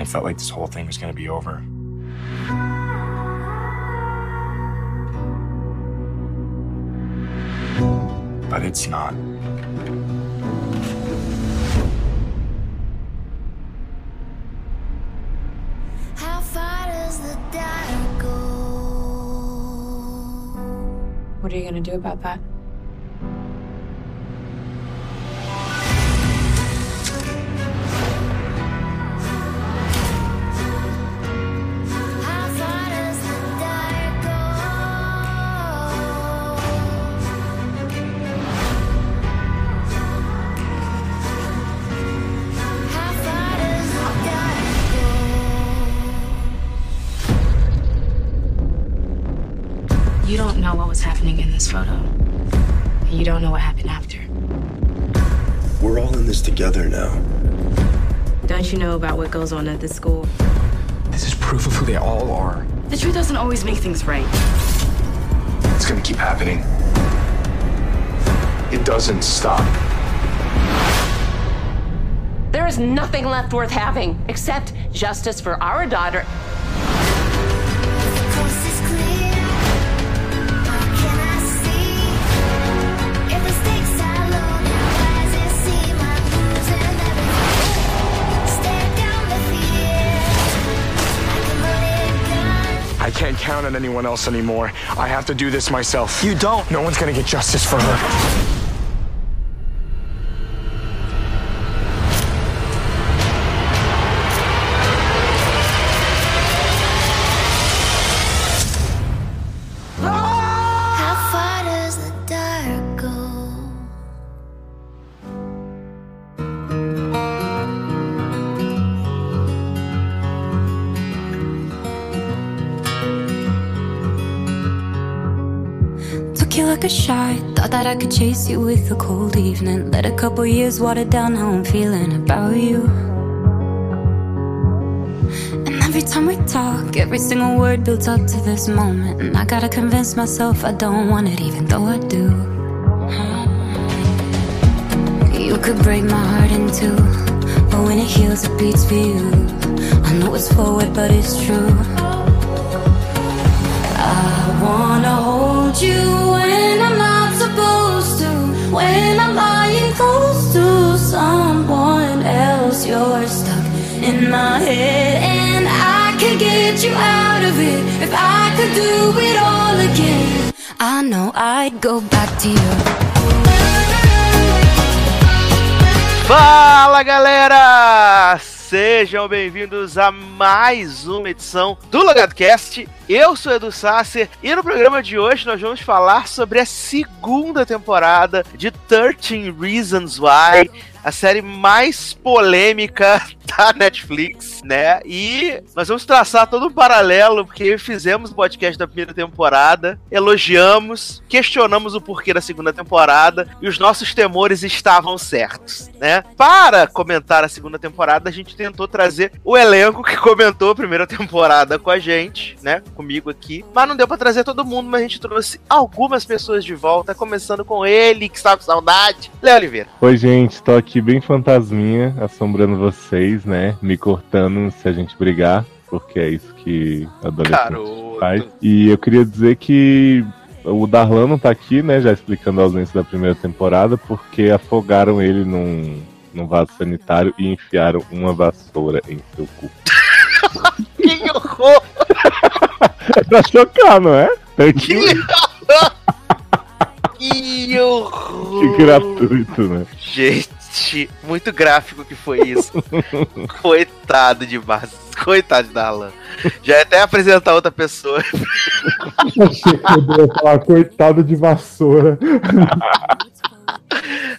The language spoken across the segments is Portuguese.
It felt like this whole thing was going to be over. But it's not. How far does the dark go? What are you gonna do about that? This photo. And you don't know what happened after. We're all in this together now. Don't you know about what goes on at this school? This is proof of who they all are. The truth doesn't always make things right. It's going to keep happening. It doesn't stop. There is nothing left worth having except justice for our daughter. Count on anyone else anymore. I have to do this myself. You don't. No one's to get justice for her. I could chase you with a cold evening. Let a couple years water down how I'm feeling about you. And every time we talk, every single word builds up to this moment. And I gotta convince myself I don't want it, even though I do. You could break my heart in two. But when it heals, it beats for you. I know it's forward, but it's true. I wanna hold you when I'm supposed to. When I'm lying close to someone else, you're stuck in my head, and I could get you out of it if I could do it all again. I know I'd go back to you. Fala galera! Sejam bem-vindos a mais uma edição do LogadoCast. Eu sou Edu Sasser e no programa de hoje nós vamos falar sobre a segunda temporada de 13 Reasons Why, a série mais polêmica da Netflix, né? E nós vamos traçar todo um paralelo, porque fizemos o podcast da primeira temporada, elogiamos, questionamos o porquê da segunda temporada e os nossos temores estavam certos, né? Para comentar a segunda temporada, a gente tentou trazer o elenco que comentou a primeira temporada com a gente, né? Comigo aqui. Mas não deu pra trazer todo mundo, mas a gente trouxe algumas pessoas de volta, começando com ele, que está com saudade, Léo Oliveira. Oi, gente, tô aqui bem fantasminha, assombrando vocês, né? Me cortando se a gente brigar, porque é isso que adolescente Garoto. faz. E eu queria dizer que o Darlan não tá aqui, né? Já explicando a ausência da primeira temporada, porque afogaram ele num, num vaso sanitário e enfiaram uma vassoura em seu cu. Que horror! É pra chocar, não é? Tanquinho Que horror! que gratuito, né? Gente, muito gráfico que foi isso. Coitado de Márcio. Coitado de Darlan. Já ia até apresentar outra pessoa. Achei que eu ia falar, coitado de vassoura.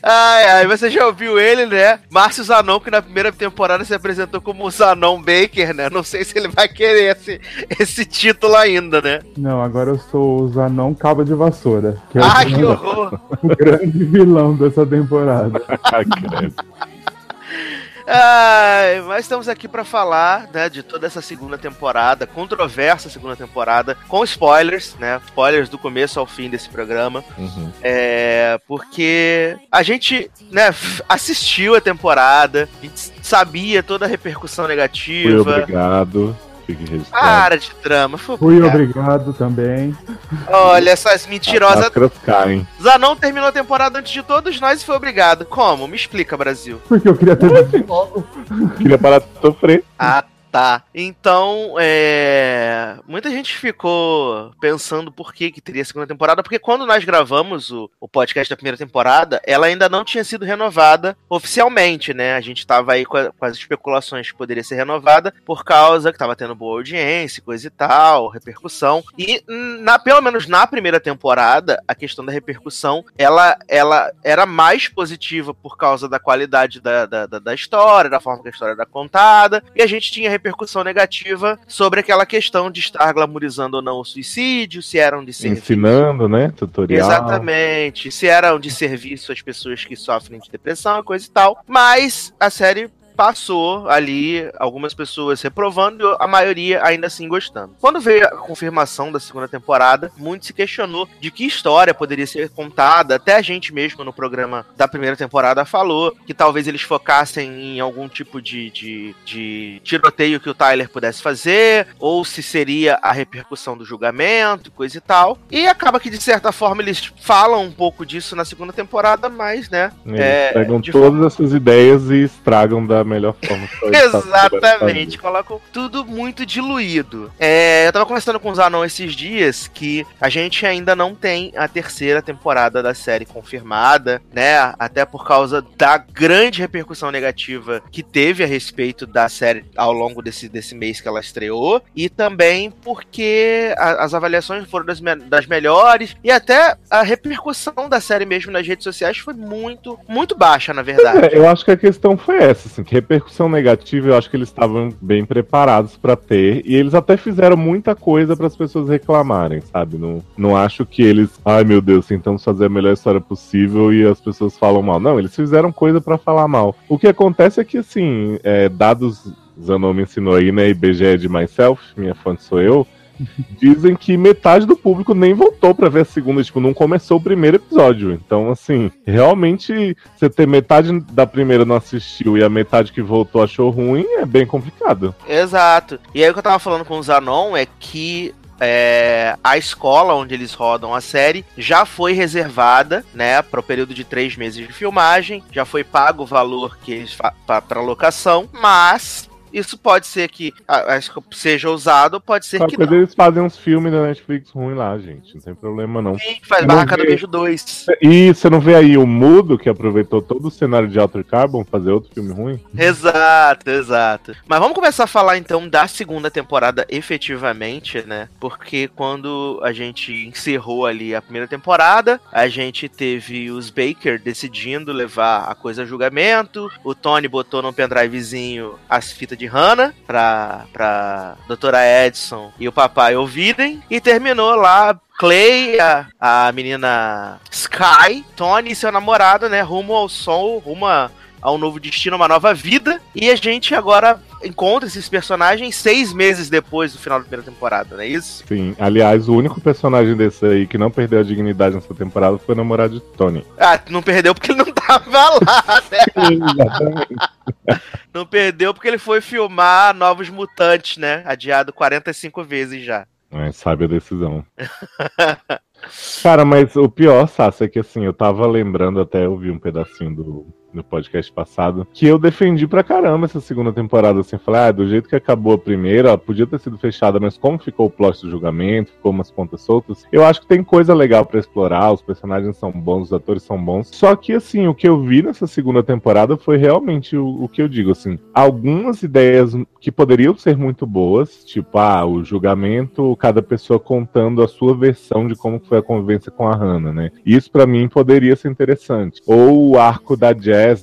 Ai, ai, você já ouviu ele, né? Márcio Zanon, que na primeira temporada se apresentou como Zanon Baker, né? Não sei se ele vai querer esse, esse título ainda, né? Não, agora eu sou o Zanon Cabo de Vassoura. Que é o, Ai, que grande, horror! o grande vilão dessa temporada. Ai, mas estamos aqui pra falar, né, de toda essa segunda temporada, controversa segunda temporada, com spoilers, né? Spoilers do começo ao fim desse programa. Uhum. É, porque a gente, né, assistiu a temporada, a gente sabia toda a repercussão negativa. obrigado. Fique registrado. Para de drama, foi Fui obrigado. também. Olha, essas As mentirosas. caem. Zanon terminou a temporada antes de todos nós e foi obrigado. Como? Me explica, Brasil. Porque eu queria ter logo. Queria parar de sofrer. Ah, tá. Então, é. Muita gente ficou pensando por que, que teria segunda temporada, porque quando nós gravamos o, o podcast da primeira temporada, ela ainda não tinha sido renovada oficialmente, né? A gente tava aí com, a- com as especulações que poderia ser renovada por causa que tava tendo boa audiência, coisa e tal, repercussão. E, na, pelo menos na primeira temporada, a questão da repercussão, ela, ela era mais positiva por causa da qualidade da, da, da- da história, da forma que a história era contada, e a gente tinha repercussão negativa sobre aquela questão de estar glamorizando ou não o suicídio, se eram de serviço. Ensinando, né? Tutorial. Exatamente. Se eram de serviço às pessoas que sofrem de depressão, coisa e tal. Mas a série passou ali, algumas pessoas reprovando e a maioria ainda assim gostando. Quando veio a confirmação da segunda temporada, muito se questionou de que história poderia ser contada. Até a gente mesmo no programa da primeira temporada falou que talvez eles focassem em algum tipo de, de, de tiroteio que o Tyler pudesse fazer, ou se seria a repercussão do julgamento, coisa e tal. E acaba que, de certa forma, eles falam um pouco disso na segunda temporada, mas, né? É, pegam todas essas ideias e estragam da melhor forma. Exatamente, colocam tudo muito diluído. É, eu tava conversando com o Zanon esses dias que a gente ainda não tem a terceira temporada da série confirmada, né? Até por causa da grande repercussão negativa que teve a respeito da série ao longo desse, desse mês que ela estreou, e também porque a- as avaliações foram das, me- das melhores, e até a repercussão da série mesmo nas redes sociais foi muito, muito baixa, na verdade. É, eu acho que a questão foi essa, assim, repercussão negativa eu acho que eles estavam bem preparados pra ter e eles até fizeram muita coisa para as pessoas reclamarem, sabe? Não, não acho que eles, ai meu Deus, tentamos fazer a melhor história possível e as pessoas falam mal. Não, eles fizeram coisa pra falar mal. O que acontece é que, assim, é, dados Zanon me ensinou aí, né? IBGE de myself, minha fonte sou eu. Dizem que metade do público nem voltou pra ver a segunda, tipo, não começou o primeiro episódio. Então, assim, realmente, você ter metade da primeira não assistiu e a metade que voltou achou ruim é bem complicado. Exato. E aí o que eu tava falando com o Zanon é que é, a escola onde eles rodam a série já foi reservada, né, para o período de três meses de filmagem, já foi pago o valor que eles para locação, mas isso pode ser que acho que seja usado, pode ser Qualquer que não. eles fazem uns filmes da Netflix ruim lá, gente. Não tem problema, não. Sim, faz Barraca do. Beijo 2. E você não vê aí o Mudo, que aproveitou todo o cenário de Alter Carbon, fazer outro filme ruim? Exato, exato. Mas vamos começar a falar então da segunda temporada efetivamente, né? Porque quando a gente encerrou ali a primeira temporada, a gente teve os Baker decidindo levar a coisa a julgamento. O Tony botou num pendrivezinho as fitas de Hannah pra, pra doutora Edson e o papai ouvirem. E terminou lá Clay, a, a menina Sky, Tony e seu namorado, né? Rumo ao sol, rumo a, a um novo destino, uma nova vida. E a gente agora encontra esses personagens seis meses depois do final da primeira temporada, não é isso? Sim. Aliás, o único personagem desse aí que não perdeu a dignidade nessa temporada foi o namorado de Tony. Ah, não perdeu porque ele não tava lá, né? Exatamente. Não perdeu porque ele foi filmar Novos Mutantes, né? Adiado 45 vezes já. É, sabe a decisão. Cara, mas o pior, Sassi, é que assim, eu tava lembrando até, eu vi um pedacinho do, no podcast passado, que eu defendi pra caramba essa segunda temporada, assim, falei, ah, do jeito que acabou a primeira, podia ter sido fechada, mas como ficou o plot do julgamento, ficou umas pontas soltas, eu acho que tem coisa legal pra explorar, os personagens são bons, os atores são bons, só que, assim, o que eu vi nessa segunda temporada foi realmente o, o que eu digo, assim, algumas ideias que poderiam ser muito boas, tipo, ah, o julgamento, cada pessoa contando a sua versão de como foi a convivência com a Hannah, né? Isso pra mim poderia ser interessante. Ou o arco da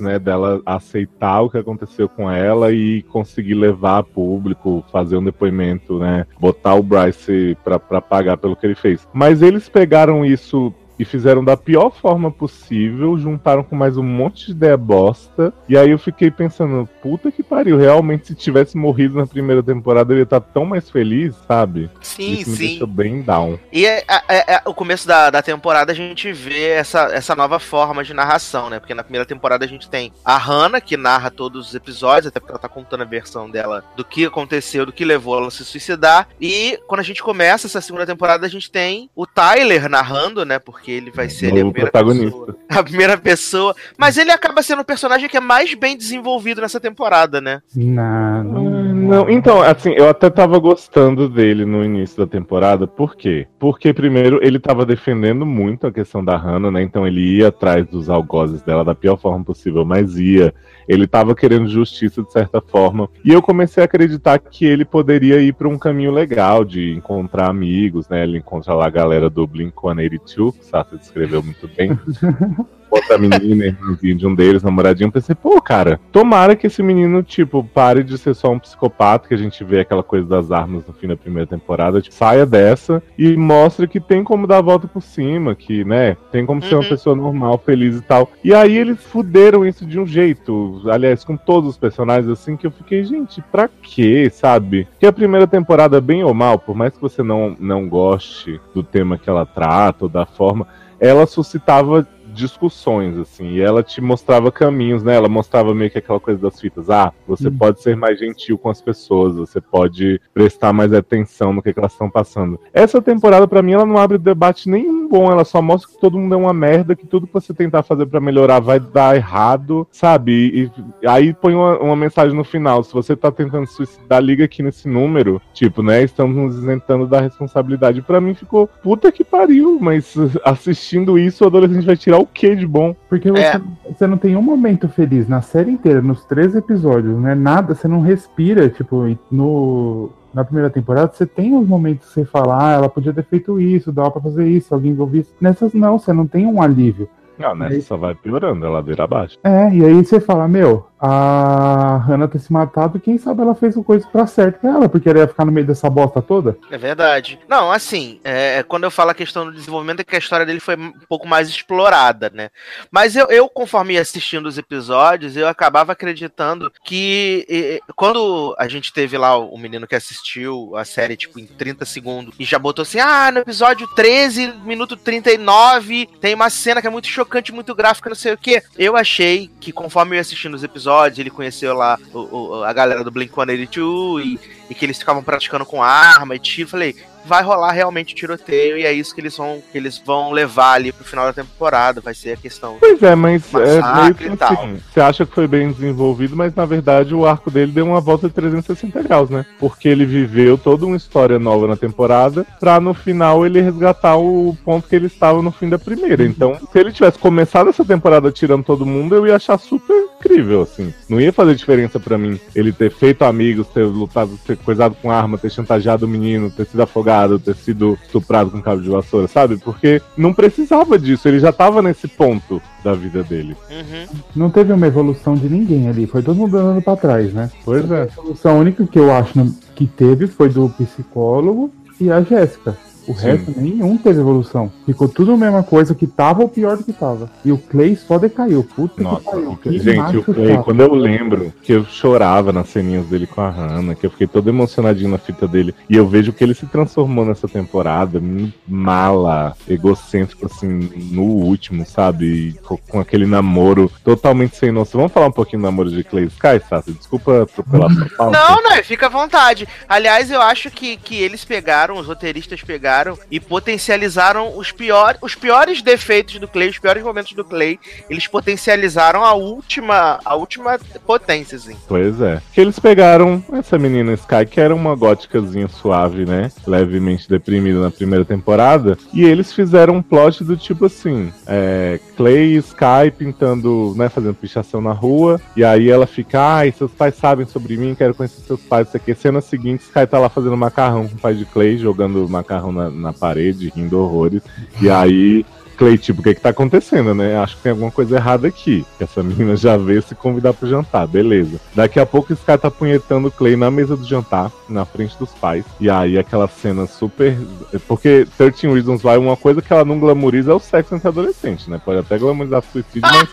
Né, dela aceitar o que aconteceu com ela e conseguir levar a público, fazer um depoimento, né, botar o Bryce pra pagar pelo que ele fez. Mas eles pegaram isso e fizeram da pior forma possível, juntaram com mais um monte de ideia bosta. E aí eu fiquei pensando, puta que pariu, realmente se tivesse morrido na primeira temporada eu ia estar tão mais feliz, sabe? Sim, Isso me sim. deixou bem down. E é, é- é- o começo da, da temporada a gente vê essa, essa nova forma de narração, né? Porque na primeira temporada a gente tem a Hannah, que narra todos os episódios, até porque ela tá contando a versão dela do que aconteceu, do que levou ela a se suicidar. E quando a gente começa essa segunda temporada, a gente tem o Tyler narrando, né? Porque ele vai ser ali a Novo primeira protagonista. pessoa. A primeira pessoa. Mas ele acaba sendo o personagem que é mais bem desenvolvido nessa temporada, né? Não, não. Não, então, assim, eu até tava gostando dele no início da temporada, por quê? Porque, primeiro, ele tava defendendo muito a questão da Hannah, né? Então ele ia atrás dos algozes dela da pior forma possível, mas ia. Ele tava querendo justiça de certa forma. E eu comecei a acreditar que ele poderia ir pra um caminho legal de encontrar amigos, né? Ele encontra lá a galera do Blink-182, que Sasha descreveu muito bem. outra menina, irmãzinho de um deles, namoradinho, eu pensei, pô, cara, tomara que esse menino, tipo, pare de ser só um psicopata, que a gente vê aquela coisa das armas no fim da primeira temporada, tipo, saia dessa e mostre que tem como dar a volta por cima, que, né, tem como ser uma Uhum. pessoa normal, feliz e tal. E aí eles fuderam isso de um jeito, aliás, com todos os personagens, assim, que eu fiquei, gente, pra quê, sabe? Porque a primeira temporada, bem ou mal, por mais que você não, não goste do tema que ela trata ou da forma, ela suscitava discussões, assim, e ela te mostrava caminhos, né? Ela mostrava meio que aquela coisa das fitas. Ah, você Hum. pode ser mais gentil com as pessoas, você pode prestar mais atenção no que, que elas estão passando. Essa temporada, pra mim, ela não abre debate nenhum bom, ela só mostra que todo mundo é uma merda, que tudo que você tentar fazer pra melhorar vai dar errado, sabe? E, e aí põe uma, uma mensagem no final: se você tá tentando se suicidar, liga aqui nesse número, tipo, né? Estamos nos isentando da responsabilidade. Pra mim ficou puta que pariu, mas assistindo isso, o adolescente vai tirar o que de bom? Porque você, É. você não tem um momento feliz na série inteira, nos três episódios, não é nada, você não respira, tipo, no. Na primeira temporada, você tem os momentos que você fala, ah, ela podia ter feito isso, dava pra fazer isso, alguém envolvido. Nessas não, você não tem um alívio. Não, né? Aí- Só vai piorando, a ladeira abaixo. É, e aí você fala, meu, a Hannah ter se matado, quem sabe ela fez o coisa pra certo pra ela, porque ela ia ficar no meio dessa bosta toda. É verdade. Não, assim, é, quando eu falo a questão do desenvolvimento, é que a história dele foi um pouco mais explorada, né? Mas eu, eu conforme ia assistindo os episódios, eu acabava acreditando que eh, quando a gente teve lá o menino que assistiu a série, tipo, em 30 segundos, e já botou assim, ah, no episódio 13, minuto 39, tem uma cena que é muito chocante, muito gráfica, não sei o quê. Eu achei que conforme eu ia assistindo os episódios, ele conheceu lá o- o- a galera do Blink-182 e e que eles ficavam praticando com arma e tiro. Falei, vai rolar realmente tiroteio e é isso que eles vão que eles vão levar ali pro final da temporada. Vai ser a questão. Pois é, mas é meio que assim, você acha que foi bem desenvolvido, mas na verdade o arco dele deu uma volta de 360 graus, né? Porque ele viveu toda uma história nova na temporada, pra no final ele resgatar o ponto que ele estava no fim da primeira. Então, se ele tivesse começado essa temporada tirando todo mundo, eu ia achar super incrível, assim. Não ia fazer diferença pra mim ele ter feito amigos, ter lutado, ter coisado com arma, ter chantageado o menino, ter sido afogado, ter sido estuprado com cabo de vassoura, sabe? Porque não precisava disso, ele já tava nesse ponto da vida dele. Uhum. Não teve uma evolução de ninguém ali, foi todo mundo andando pra trás, né? Pois A é. evolução única que eu acho que teve foi do psicólogo e a Jéssica. O Sim. resto, nenhum teve evolução. Ficou tudo a mesma coisa que tava ou pior do que tava. E o Clay só decaiu. Puta Nossa, que pariu. o que Clay- gente, o Clay, chato. quando eu lembro que eu chorava nas ceninhas dele com a Hannah, que eu fiquei todo emocionadinho na fita dele, e eu vejo que ele se transformou nessa temporada, mala, egocêntrico, assim, no último, sabe? E com, com aquele namoro totalmente sem noção. Vamos falar um pouquinho do namoro de Clay Sky, Sassi? Desculpa atropelar sua pauta. Não, não, fica à vontade. Aliás, eu acho que, que eles pegaram, os roteiristas pegaram e potencializaram os, pior, os piores defeitos do Clay, os piores momentos do Clay. Eles potencializaram a última, a última potência, assim. Pois é. Que eles pegaram essa menina Sky, que era uma góticazinha suave, né? Levemente deprimida na primeira temporada. E eles fizeram um plot do tipo assim: é, Clay e Sky pintando, né? Fazendo pichação na rua. E aí ela fica, ai, seus pais sabem sobre mim, quero conhecer seus pais. Isso aqui. Cena seguinte, Sky tá lá fazendo macarrão com o pai de Clay, jogando macarrão na, na parede, rindo horrores. E aí Clay, tipo, o que que tá acontecendo, né? Acho que tem alguma coisa errada aqui. Que essa menina já veio se convidar pro jantar, beleza. Daqui a pouco esse cara tá punhetando o Clay na mesa do jantar, na frente dos pais. E aí aquela cena super. Porque 13 Reasons Why, uma coisa que ela não glamoriza é o sexo entre adolescentes, né? Pode até glamorizar suicídio, mas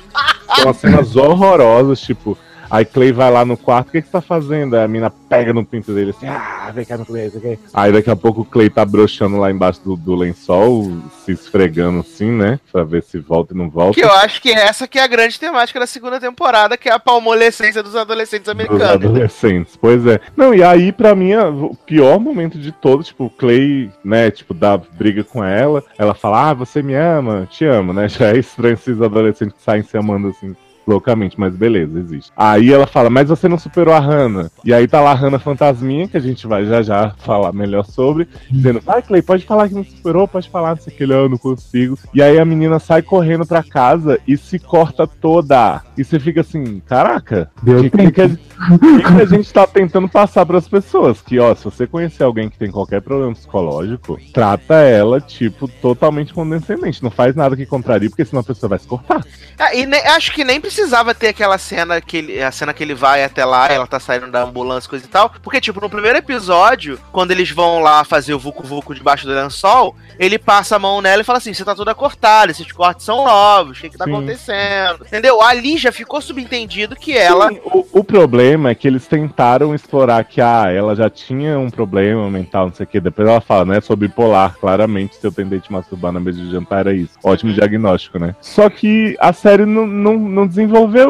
são cenas horrorosas, tipo. Aí Clay vai lá no quarto, o que, que você tá fazendo? Aí a mina pega no pinto dele assim, ah, vem cá no Clay, vem cá. Aí daqui a pouco o Clay tá broxando lá embaixo do, do lençol, se esfregando assim, né? Pra ver se volta e não volta. Que eu acho que essa que é a grande temática da segunda temporada, que é a palmolescência dos adolescentes Dos americanos. adolescentes, pois é. Não, e aí, pra mim, a- o pior momento de todos, tipo, o Clay, né, tipo, dá briga com ela, ela fala, ah, você me ama, te amo, né? Já é estranho esses adolescentes que saem se amando assim. Loucamente, mas beleza, existe. Aí ela fala, mas você não superou a Hannah. E aí tá lá a Hannah Fantasminha, que a gente vai já já falar melhor sobre, dizendo, vai, Clay, pode falar que não superou, pode falar, não sei o que, ele, "Ah, eu não consigo. E aí a menina sai correndo pra casa e se corta toda. E você fica assim, caraca, Deu que, que, que a, o que, a gente tá tentando passar pras pessoas? Que, ó, se você conhecer alguém que tem qualquer problema psicológico, trata ela, tipo, totalmente condescendente. Não faz nada que contrarie, porque senão a pessoa vai se cortar. Ah, e ne- acho que nem precisava ter aquela cena que ele, a cena que ele vai até lá, ela tá saindo da ambulância, coisa e tal. Porque, tipo, no primeiro episódio, quando eles vão lá fazer o Vucu Vucu debaixo do lençol, ele passa a mão nela e fala assim: você tá toda cortada, esses cortes são novos, o que, que tá Sim. acontecendo? Entendeu? Ali já ficou subentendido que ela. Sim, o, o problema é que eles tentaram explorar que, ah, ela já tinha um problema mental, não sei o que. Depois ela fala, né, sobre bipolar, claramente, se eu tentei te masturbar na mesa de jantar era isso. Ótimo diagnóstico, né? Só que a série não, não, não desenvolveu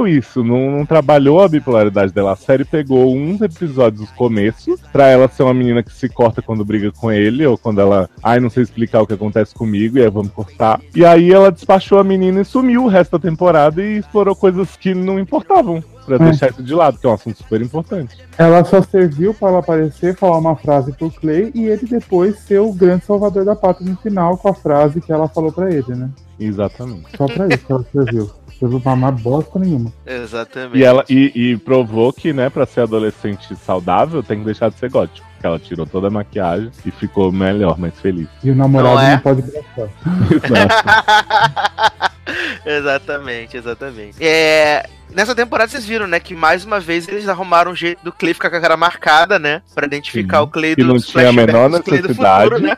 isso, não, não trabalhou a bipolaridade dela. A série pegou uns episódios do começo pra ela ser uma menina que se corta quando briga com ele, ou quando ela, ai, não sei explicar o que acontece comigo, e aí vamos cortar. E aí ela despachou a menina e sumiu o resto da temporada e explorou coisas que não importavam. Pra É. deixar isso de lado, que é um assunto super importante. Ela só serviu pra ela aparecer, falar uma frase pro Clay e ele depois ser o grande salvador da pátria no final com a frase que ela falou pra ele, né? Exatamente. Só pra isso que ela serviu. Pra mais bosta nenhuma. Exatamente. E ela e, e provou que, né, pra ser adolescente saudável, tem que deixar de ser gótico. Porque ela tirou toda a maquiagem e ficou melhor, mais feliz. E o namorado Não não, é? pode gostar. Exatamente, exatamente. É. Nessa temporada vocês viram, né, que mais uma vez eles arrumaram um jeito do Clay ficar com a cara marcada, né? Pra identificar Sim. o Clay Que não dos tinha a menor do do necessidade. futuro, né?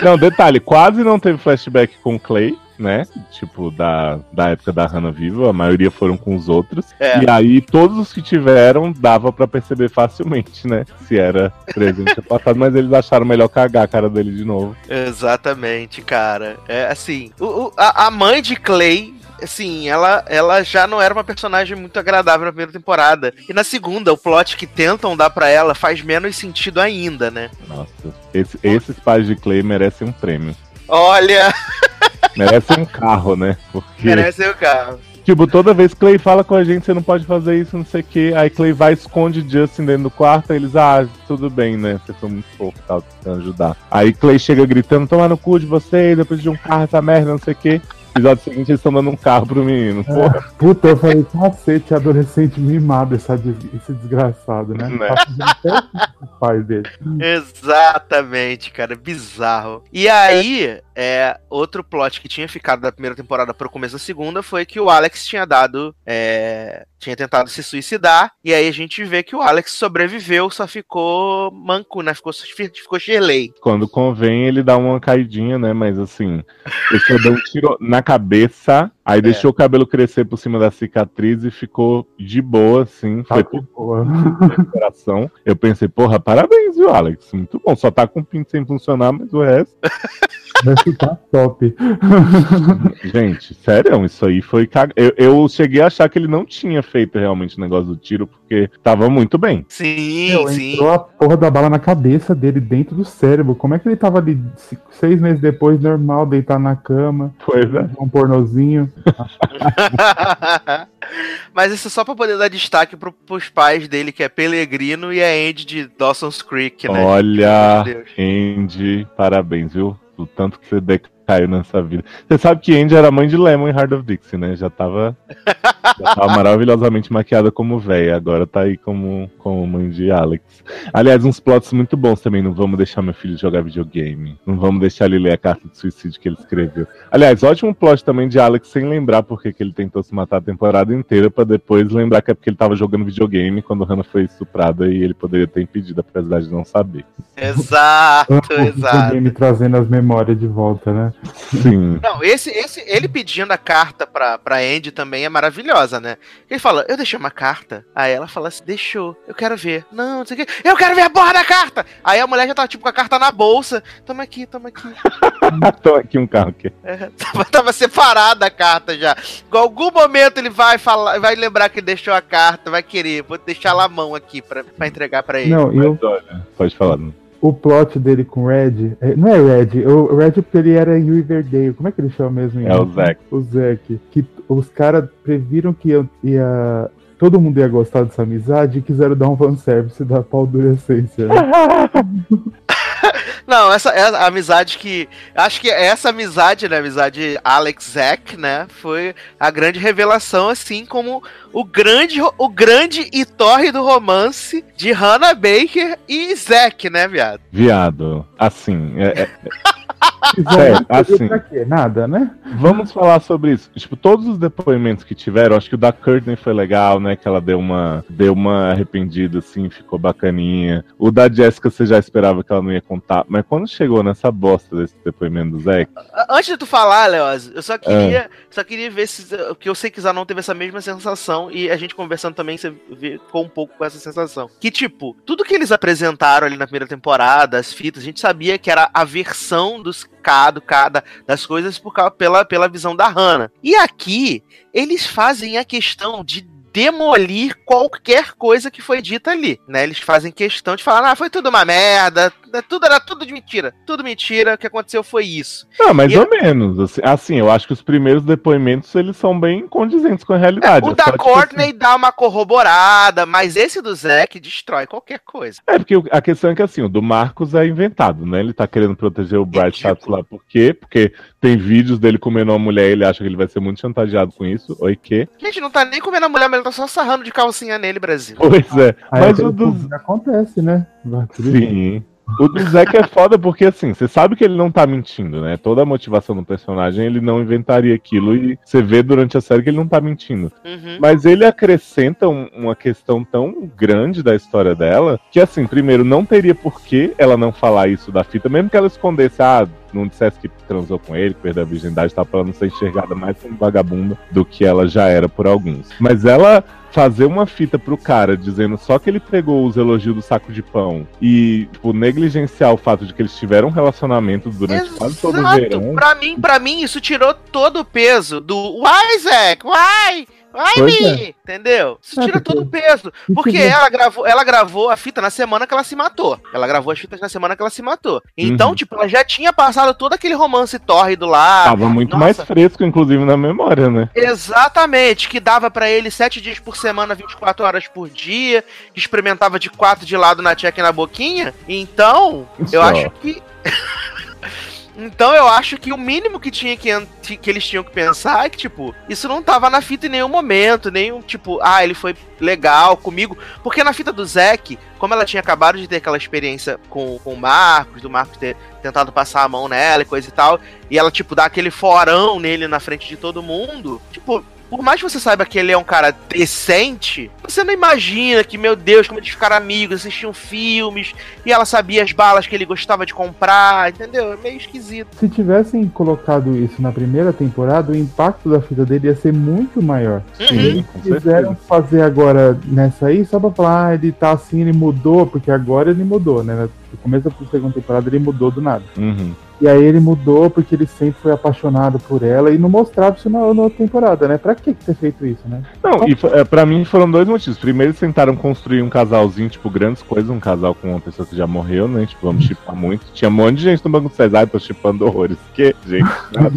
Não, detalhe, quase não teve flashback com o Clay, né? Tipo, da, da época da Hannah viva, a maioria foram com os outros. É. E aí, todos os que tiveram, dava pra perceber facilmente, né? Se era presente ou passado, mas eles acharam melhor cagar a cara dele de novo. Exatamente, cara. É assim, o- o- a, a mãe de Clay, assim, ela, ela já não era uma personagem muito agradável na primeira temporada. E na segunda, o plot que tentam dar pra ela faz menos sentido ainda, né? Nossa, esse- esses pais de Clay merecem um prêmio. Olha, Merecem um carro, né? Porque, merece o carro. tipo, toda vez que Clay fala com a gente, você não pode fazer isso, não sei o quê. Aí Clay vai e esconde Justin dentro do quarto, aí eles, ah, tudo bem, né? Você foi muito fofo e tal, tentando ajudar. Aí Clay chega gritando, toma no cu de vocês, depois de um carro, essa merda, não sei o quê. Episódio seguinte, eles estão dando um carro pro menino. Porra, Puta, eu falei, cacete, adolescente mimado essa des- esse desgraçado, né? Né? Tá pais dele. Exatamente, cara, bizarro. E aí, é, outro plot que tinha ficado da primeira temporada pro começo da segunda foi que o Alex tinha dado. é, tinha tentado se suicidar. E aí a gente vê que o Alex sobreviveu, só ficou manco, né? Ficou, ficou Shirley. quando convém, ele dá uma caidinha, né? Mas assim, ele deu um tiro na cabeça, aí deixou o cabelo crescer por cima da cicatriz e ficou de boa, assim. Tá Foi boa. coração. Eu pensei, porra, parabéns, viu, Alex? Muito bom. Só tá com o pinto sem funcionar, mas o resto. Vai ficar top. Gente, sério, isso aí foi cag... eu, eu cheguei a achar que ele não tinha feito realmente o negócio do tiro, porque tava muito bem. Sim, Meu, sim. entrou a porra da bala na cabeça dele, dentro do cérebro. Como é que ele tava ali seis meses depois, normal, deitar na cama, Pois é. um pornozinho? Mas isso é só pra poder dar destaque pro, pros pais dele, que é Pelegrino e a Andy de Dawson's Creek, né? Olha. Andy, parabéns, viu? O tanto que você caiu nessa vida. Você sabe que Andy era mãe de Lemon em Heart of Dixie, né? Já tava, já tava maravilhosamente maquiada como véia, agora tá aí como, como mãe de Alex. Aliás, uns plots muito bons também. Não vamos deixar meu filho jogar videogame. Não vamos deixar ele ler a carta de suicídio que ele escreveu. Aliás, ótimo plot também de Alex sem lembrar porque que ele tentou se matar a temporada inteira pra depois lembrar que é porque ele tava jogando videogame quando Hannah foi estuprada e ele poderia ter impedido, apesar de não saber. Exato, exato. videogame trazendo as memórias de volta, né? Sim. Não, esse, esse, ele pedindo a carta pra, pra Andy também é maravilhosa, né? Ele fala, eu deixei uma carta. Aí ela fala assim, deixou, eu quero ver. Não, não sei o que. Eu quero ver a porra da carta! Aí a mulher já tava, tipo, com a carta na bolsa. Toma aqui, toma aqui. Tô aqui um carro aqui. É, tava, tava separada a carta já. Em algum momento ele vai falar, vai lembrar que deixou a carta, vai querer. Vou deixar lá a mão aqui pra, pra entregar pra ele. Não, e eu, Mas olha, pode falar. O plot dele com o Red. é, não é Red, o Red porque ele era em Riverdale. Como é que ele chama mesmo? em- É o Zack. O Zack. Que os caras previram que ia, ia- Todo mundo ia gostar dessa amizade e quiseram dar um fanservice da pau adolescência. Né? Não, essa é a amizade que. Acho que essa amizade, né? Amizade Alex Zack, né? Foi a grande revelação, assim como o grande, o grande e tórrido romance de Hannah Baker e Zack, né, viado? Viado, assim, é- é- É, assim. pra quê? Nada, né? vamos falar sobre isso. Tipo, todos os depoimentos que tiveram, acho que o da Courtney foi legal, né? Que ela deu uma, deu uma arrependida, assim, ficou bacaninha. O da Jessica você já esperava que ela não ia contar, mas quando chegou nessa bosta desse depoimento do Zack, Antes de tu falar, Leoz, eu só queria, só queria ver se. Porque eu sei que Zanon teve essa mesma sensação e a gente conversando também, você ficou um pouco com essa sensação. Que, tipo, tudo que eles apresentaram ali na primeira temporada, as fitas, a gente sabia que era a versão dos K, do K, da- das coisas por, causa- pela, pela visão da Hannah. E aqui, eles fazem a questão de demolir qualquer coisa que foi dita ali, né? Eles fazem questão de falar, ah, foi tudo uma merda, tudo era tudo de mentira, tudo mentira, o que aconteceu foi isso. Não, mais E ou menos. Assim, assim, eu acho que os primeiros depoimentos eles são bem condizentes com a realidade. o É da só, tipo, Courtney dá uma corroborada, mas esse do Zack destrói qualquer coisa. É, porque a questão é que assim, o do Marcos é inventado, né? Ele tá querendo proteger o Bright Ridículo. Stats lá, por quê? Porque tem vídeos dele comendo uma mulher e ele acha que ele vai ser muito chantageado com isso. Oi, que? Gente, não tá nem comendo a mulher, mas ele tá só sarrando de calcinha nele, Brasil. Pois é. Aí Mas aquele o público acontece, né? Sim. O do Zack é foda porque, assim, você sabe que ele não tá mentindo, né? Toda a motivação do personagem, ele não inventaria aquilo e você vê durante a série que ele não tá mentindo. Uhum. Mas ele acrescenta um- uma questão tão grande da história dela que, assim, primeiro, não teria por que ela não falar isso da fita, mesmo que ela escondesse, ah, não dissesse que transou com ele, que perdeu a virgindade tal, pra ela não ser enxergada mais como vagabunda do que ela já era por alguns. Mas ela fazer uma fita pro cara dizendo só que ele pegou os elogios do saco de pão e, tipo, negligenciar o fato de que eles tiveram um relacionamento durante quase todo o Exato. verão. Pra mim, pra mim, isso tirou todo o peso do Why, Zack? Why? Pois me? Entendeu? Isso É, tira todo o peso. Porque que- ela gravou, ela gravou a fita na semana que ela se matou. Ela gravou as fitas na semana que ela se matou. Então, Uhum. tipo, ela já tinha passado todo aquele romance tórrido lá. Tava muito nossa. mais fresco, inclusive, na memória, né? Exatamente, que dava pra ele sete dias por semana, 24 horas por dia, que experimentava de quatro de lado na tcheca e na boquinha. Então, eu acho que. Então eu acho que o mínimo que tinha que, que eles tinham que pensar é que, tipo, isso não tava na fita em nenhum momento, nenhum, tipo, ah, ele foi legal comigo. Porque na fita do Zack, como ela tinha acabado de ter aquela experiência com, com o Marcos, do Marcos ter tentado passar a mão nela e coisa e tal, e ela, tipo, dá aquele forão nele na frente de todo mundo, tipo, por mais que você saiba que ele é um cara decente, você não imagina que, meu Deus, como eles ficaram amigos, assistiam filmes, e ela sabia as balas que ele gostava de comprar, entendeu? É meio esquisito. Se tivessem colocado isso na primeira temporada, o impacto da fita dele ia ser muito maior. Sim, com Quiseram fazer agora nessa aí só pra falar, ah, ele tá assim, ele mudou, porque agora ele mudou, né? No começo da segunda temporada ele mudou do nada. Uhum. E aí ele mudou porque ele sempre foi apaixonado por ela e não mostrava isso na, na outra temporada, né? Pra que que ter feito isso, né? Não, e é, pra mim foram dois motivos. Primeiro, eles tentaram construir um casalzinho, tipo, grandes coisas, um casal com uma pessoa que já morreu, né? Tipo, vamos chipar muito. Tinha um monte de gente no banco de Cesar, tô chipando horrores. Que, gente? nada.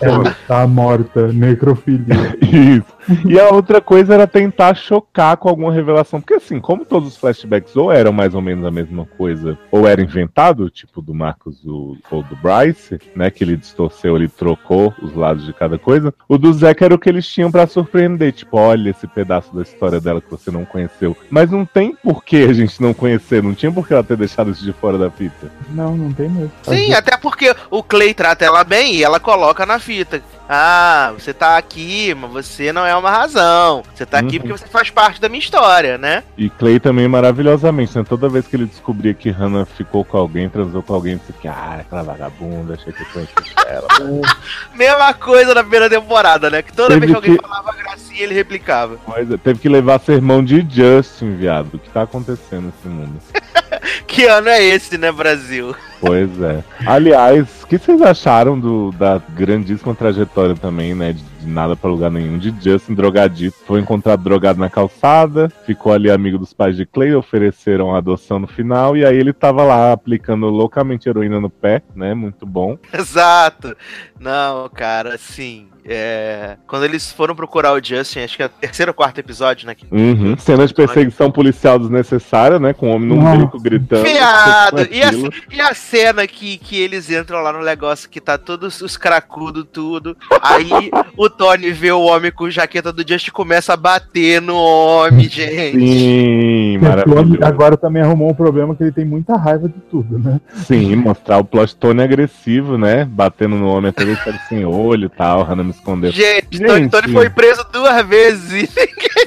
Ela tá morta, necrofilia. Isso. E a outra coisa era tentar chocar com alguma revelação. Porque assim, como todos os flashbacks ou eram mais ou menos a mesma coisa, ou era inventado, tipo do Marcos do- ou do Bryce, né? Que ele distorceu, ele trocou os lados de cada coisa. O do Zack era o que eles tinham pra surpreender. Tipo, olha esse pedaço da história dela que você não conheceu. Mas não tem por que a gente não conhecer. Não tinha por que ela ter deixado isso de fora da fita. Não, não tem mesmo. Sim, até porque o Clay trata ela bem e ela coloca na fita. Ah, você tá aqui, mas você não é uma razão. Você tá aqui Uhum. porque você faz parte da minha história, né? E Clay também maravilhosamente, né? Toda vez que ele descobria que Hannah ficou com alguém, transou com alguém, você fica, ah, aquela vagabunda, achei que eu conhecia ela. Mesma coisa na primeira temporada, né? Que toda Teve vez que alguém que- falava gracinha, ele replicava. Mas teve que levar sermão de Justin, viado. O que tá acontecendo nesse mundo? Que ano é esse, né, Brasil? Pois é. Aliás, que vocês acharam do, da grandíssima trajetória também, né? De, de nada pra lugar nenhum, de Justin drogadito. Foi encontrado drogado na calçada, ficou ali amigo dos pais de Clay, ofereceram a adoção no final, e aí ele tava lá aplicando loucamente heroína no pé, né? Muito bom. Exato. Não, cara, assim. É... Quando eles foram procurar o Justin, acho que é o terceiro ou quarto episódio, né? que- Uhum. Cena de perseguição policial desnecessária, né? Com o homem num Nossa. bico gritando. Viado! E a, e a cena que, que eles entram lá no negócio que tá todos os cracudos, tudo. Aí o Tony vê o homem com jaqueta do Just e começa a bater no homem, gente. Sim, Tony maravilhoso. agora também arrumou um problema que ele tem muita raiva de tudo, né? Sim, mostrar o plot Tony agressivo, né? Batendo no homem até ele sem olho e tal, Hannah me escondeu. Gente, Tony, Gente. Tony foi preso duas vezes. e Ninguém.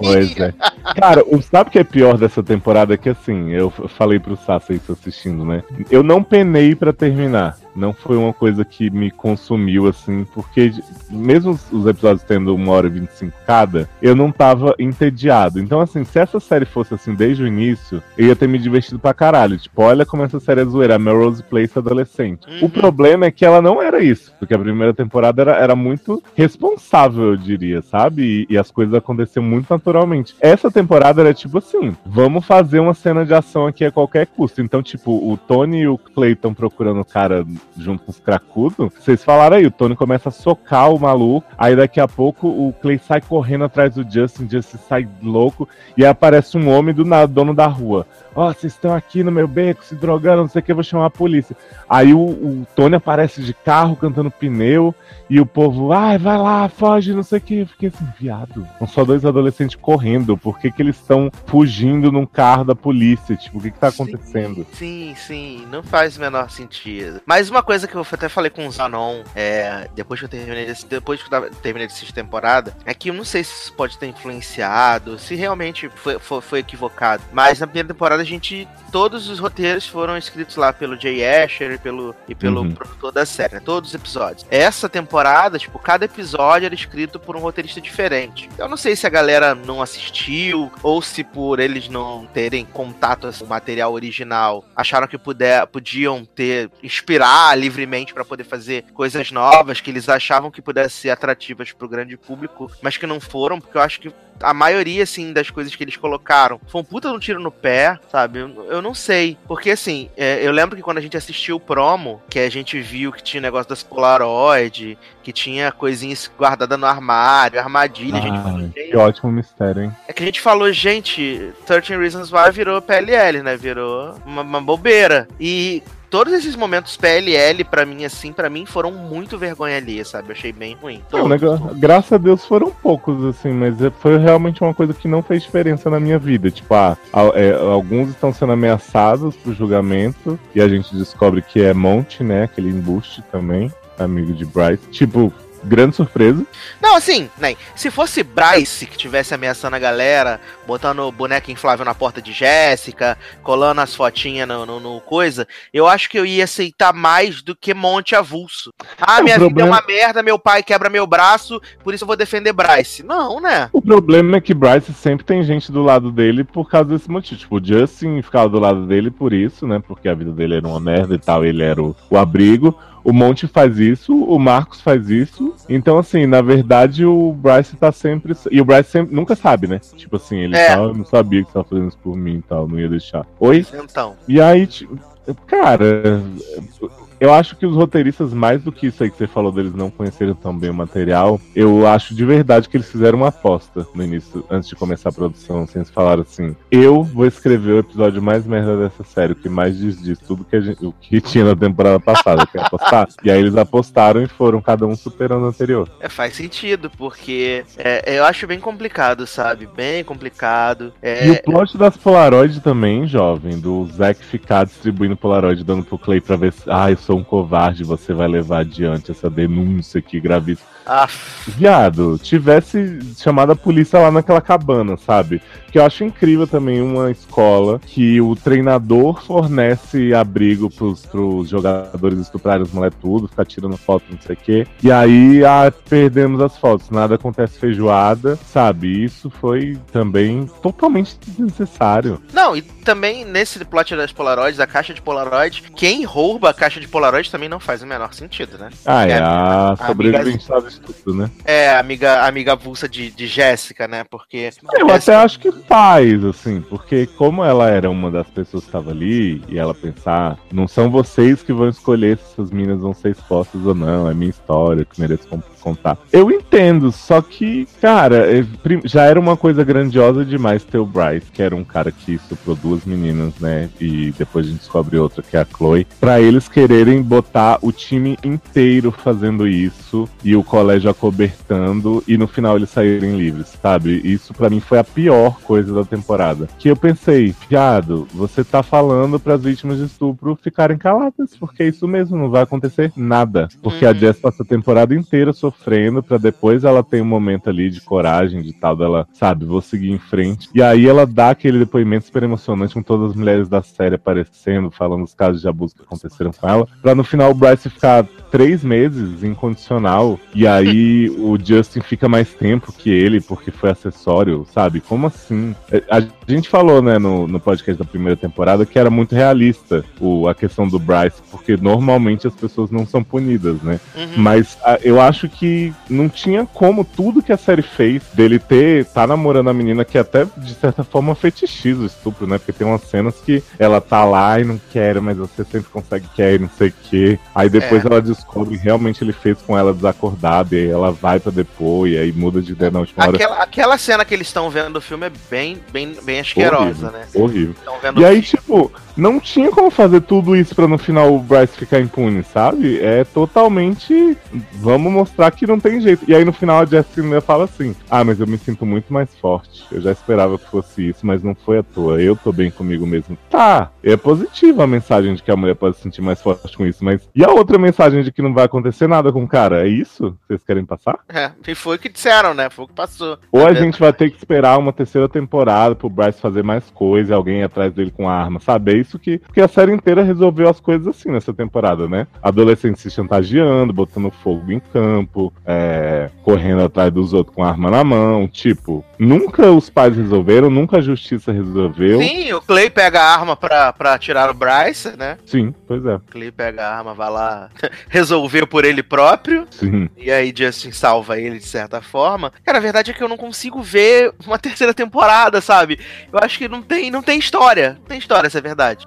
Pois é. Cara, sabe o que é pior dessa temporada? É que assim, eu falei pro Sassa isso assistindo, né? Eu não penei pra terminar. Não foi uma coisa que me consumiu, assim, porque mesmo os- os episódios tendo uma hora e 25 cada, eu não tava entediado. Então, assim, se essa série fosse assim desde o início, eu ia ter me divertido pra caralho. Tipo, olha como essa série é zoeira, a Melrose Place adolescente. Uhum. O problema é que ela não era isso, porque a primeira temporada era, era muito responsável, eu diria, sabe? E, e as coisas aconteciam muito naturalmente. Essa temporada era tipo assim: vamos fazer uma cena de ação aqui a qualquer custo. Então, tipo, o Tony e o Clay estão procurando o cara junto com os cracudos. Vocês falaram aí, o Tony começa a socar o maluco, aí daqui a pouco o Clay sai correndo atrás do Justin, Justin sai louco, e aí aparece um homem do nada, dono da rua. Ó, vocês estão aqui no meu beco se drogando, não sei o que, eu vou chamar a polícia. Aí o, o Tony aparece de carro cantando pneu e o povo, ai, vai lá, foge, não sei o que. Eu fiquei assim, viado. São só dois adolescentes correndo. Por que, que eles estão fugindo num carro da polícia? Tipo, o que, que tá acontecendo? Sim, sim, não faz o menor sentido. Mas uma coisa que eu até falei com o Zanon, é, depois que eu terminei desse, depois que eu terminei de assistir temporada, é que eu não sei se isso pode ter influenciado, se realmente foi, foi, foi equivocado. Mas na primeira temporada a gente. Todos os roteiros foram escritos lá pelo Jay Asher e pelo, e pelo Uhum. produtor da série, né? Todos os episódios. Essa temporada, tipo, cada episódio era escrito por um roteirista diferente. Eu não sei se a galera não assistiu, ou se por eles não terem contato assim, com o material original, acharam que puder, podiam ter, inspirar livremente pra poder fazer coisas novas que eles achavam que pudessem ser atrativas pro grande público, mas que não foram, porque eu acho que a maioria, assim, das coisas que eles colocaram foi um puta de um tiro no pé, sabe? Eu, eu não sei. Porque, assim, é, eu lembro que quando a gente assistiu o promo, que a gente viu que tinha negócio das Polaroid, que tinha coisinhas guardadas no armário, armadilha, a gente falou, Ai, gente, que ótimo mistério, hein? é que a gente falou, gente, 13 Reasons Why virou PLL, né? Virou uma, uma bobeira. E todos esses momentos PLL, pra mim, assim, pra mim foram muito vergonha ali, sabe? Eu achei bem ruim. Não, Todos, todos. graças a Deus foram poucos, assim, mas é- foi realmente uma coisa que não fez diferença na minha vida. Tipo, ah, é, alguns estão sendo ameaçados pro julgamento, e a gente descobre que é Monte, né? Aquele embuste também, amigo de Bryce. Tipo, grande surpresa. Não, assim, né? Se fosse Bryce que tivesse ameaçando a galera, botando boneca inflável na porta de Jéssica, colando as fotinhas no, no- no coisa, eu acho que eu ia aceitar mais do que Monte Avulso. Ah, É, o minha vida é problema- uma merda, meu pai quebra meu braço, por isso eu vou defender Bryce. Não, né? O problema é que Bryce sempre tem gente do lado dele por causa desse motivo. Tipo, o Justin ficava do lado dele por isso, né? Porque a vida dele era uma merda e tal, ele era o, o abrigo. O Monte faz isso, o Marcos faz isso. Então, assim, na verdade, o Bryce tá sempre. E o Bryce sempre, nunca sabe, né? Tipo assim, ele É. não sabia que tava fazendo isso por mim e tal, não ia deixar. Oi? Então. E aí, tipo, cara, eu acho que os roteiristas, mais do que isso aí que você falou deles não conhecerem tão bem o material, eu acho de verdade que eles fizeram uma aposta no início, antes de começar a produção. Assim, eles falaram assim: eu vou escrever o episódio mais merda dessa série, o que mais diz tudo que gente, o que tinha na temporada passada. Quer apostar? E aí eles apostaram e foram cada um superando o anterior. É, faz sentido, porque é, eu acho bem complicado, sabe? Bem complicado. É, E o plot das Polaroid também, jovem, do Zack ficar distribuindo Polaroid, dando pro Clay pra ver se, ah, eu sou um covarde, você vai levar adiante essa denúncia aqui gravíssima. Ah, Viado, tivesse chamado a polícia lá naquela cabana, sabe? Que eu acho incrível também uma escola que o treinador fornece abrigo pros, pros jogadores estuprarem os moleques tudo, ficar tirando foto, não sei o quê. E aí, ah, perdemos as fotos, nada acontece feijoada, sabe? Isso foi também totalmente desnecessário. Não, e também nesse plot das Polaroids, da caixa de Polaroid, quem rouba a caixa de Polaroid também não faz o menor sentido, né? Ah, é, É, a a sobrevivente lá do estudo, né? É, amiga, amiga avulsa de, de Jéssica, né? Porque. Eu Jéssica- até acho que faz, assim, porque como ela era uma das pessoas que estava ali, e ela pensar, não são vocês que vão escolher se essas minas vão ser expostas ou não, é minha história que mereço con- contar. Eu entendo, só que, cara, é, já era uma coisa grandiosa demais ter o Bryce, que era um cara que estuprou duas meninas, né, e depois a gente descobre outra, que é a Chloe, pra eles quererem botar o time inteiro fazendo isso, e o colégio acobertando, e no final eles saírem livres, sabe? Isso pra mim foi a pior coisa da temporada. Que eu pensei, fiado, você tá falando pras vítimas de estupro ficarem caladas, porque é isso mesmo, não vai acontecer nada. Porque a Uhum. Jess passa a temporada inteira sofrendo, pra depois ela ter um momento ali de coragem, de tal, dela, sabe, vou seguir em frente. E aí ela dá aquele depoimento super emocionante com todas as mulheres da série aparecendo, falando os casos de abuso que aconteceram com ela, pra no final o Bryce ficar três meses incondicional, e aí o Justin fica mais tempo que ele porque foi acessório, sabe? Como assim? É, A gente falou, né, no, no podcast da primeira temporada que era muito realista o, a questão do Bryce, porque normalmente as pessoas não são punidas, né? Uhum. Mas a- eu acho que não tinha como tudo que a série fez dele ter, tá namorando a menina que até de certa forma fetichiza o estupro, né? Porque tem umas cenas que ela tá lá e não quer, mas você sempre consegue quer e não sei o quê. Aí depois É. ela descobre que realmente ele fez com ela desacordada, e aí ela vai pra depois, e aí muda de ideia na última hora. Aquela, aquela cena que eles estão vendo do filme é bem, bem, bem asquerosa, Horrível, né? Horrível. E aí, filme. tipo, não tinha como fazer tudo isso pra no final o Bryce ficar impune, sabe? É totalmente. Vamos mostrar que não tem jeito. E aí no final a Jessica ainda fala assim: Ah, mas eu me sinto muito mais forte. Eu já esperava que fosse isso, mas não foi à toa. Eu tô bem comigo mesmo. Tá, é positiva a mensagem de que a mulher pode se sentir mais forte com isso, mas. E a outra mensagem de que não vai acontecer nada com o cara? É isso que vocês querem passar? É, e foi o que disseram, né? Foi o que passou. Ou a É gente vai ter que esperar uma terceira temporada pro Bryce fazer mais coisa, alguém atrás dele com arma, sabe? É isso que. Porque a série inteira resolveu as coisas assim nessa temporada, né? Adolescentes se chantageando, botando fogo em campo, é, correndo atrás dos outros com arma na mão. Tipo, nunca os pais resolveram, nunca a justiça resolveu. Sim, o Clay pega a arma pra, pra tirar o Bryce, né? Sim, pois é. O Clay pega a arma, vai lá resolver por ele próprio. Sim. E aí Justin salva ele de certa forma. Cara, a verdade é que eu não consigo ver uma terceira temporada, sabe? Eu acho que não tem, não tem história. Não tem história, essa é a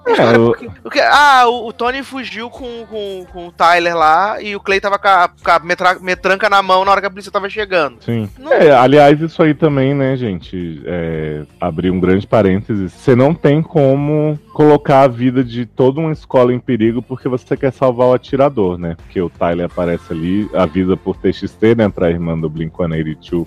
verdade. É, eu- porque, porque- ah, o, o Tony fugiu com, com, com o Tyler lá e o Clay tava com a, com a metra- metranca na mão na hora que a polícia tava chegando. Sim. Não- É, aliás, isso aí também, né, gente? É, abrir um grande parênteses. Você não tem como colocar a vida de toda uma escola em perigo porque você quer salvar o atirador, né? Porque o Tyler aparece ali, avisa por TXT, né, pra irmã do Blink-182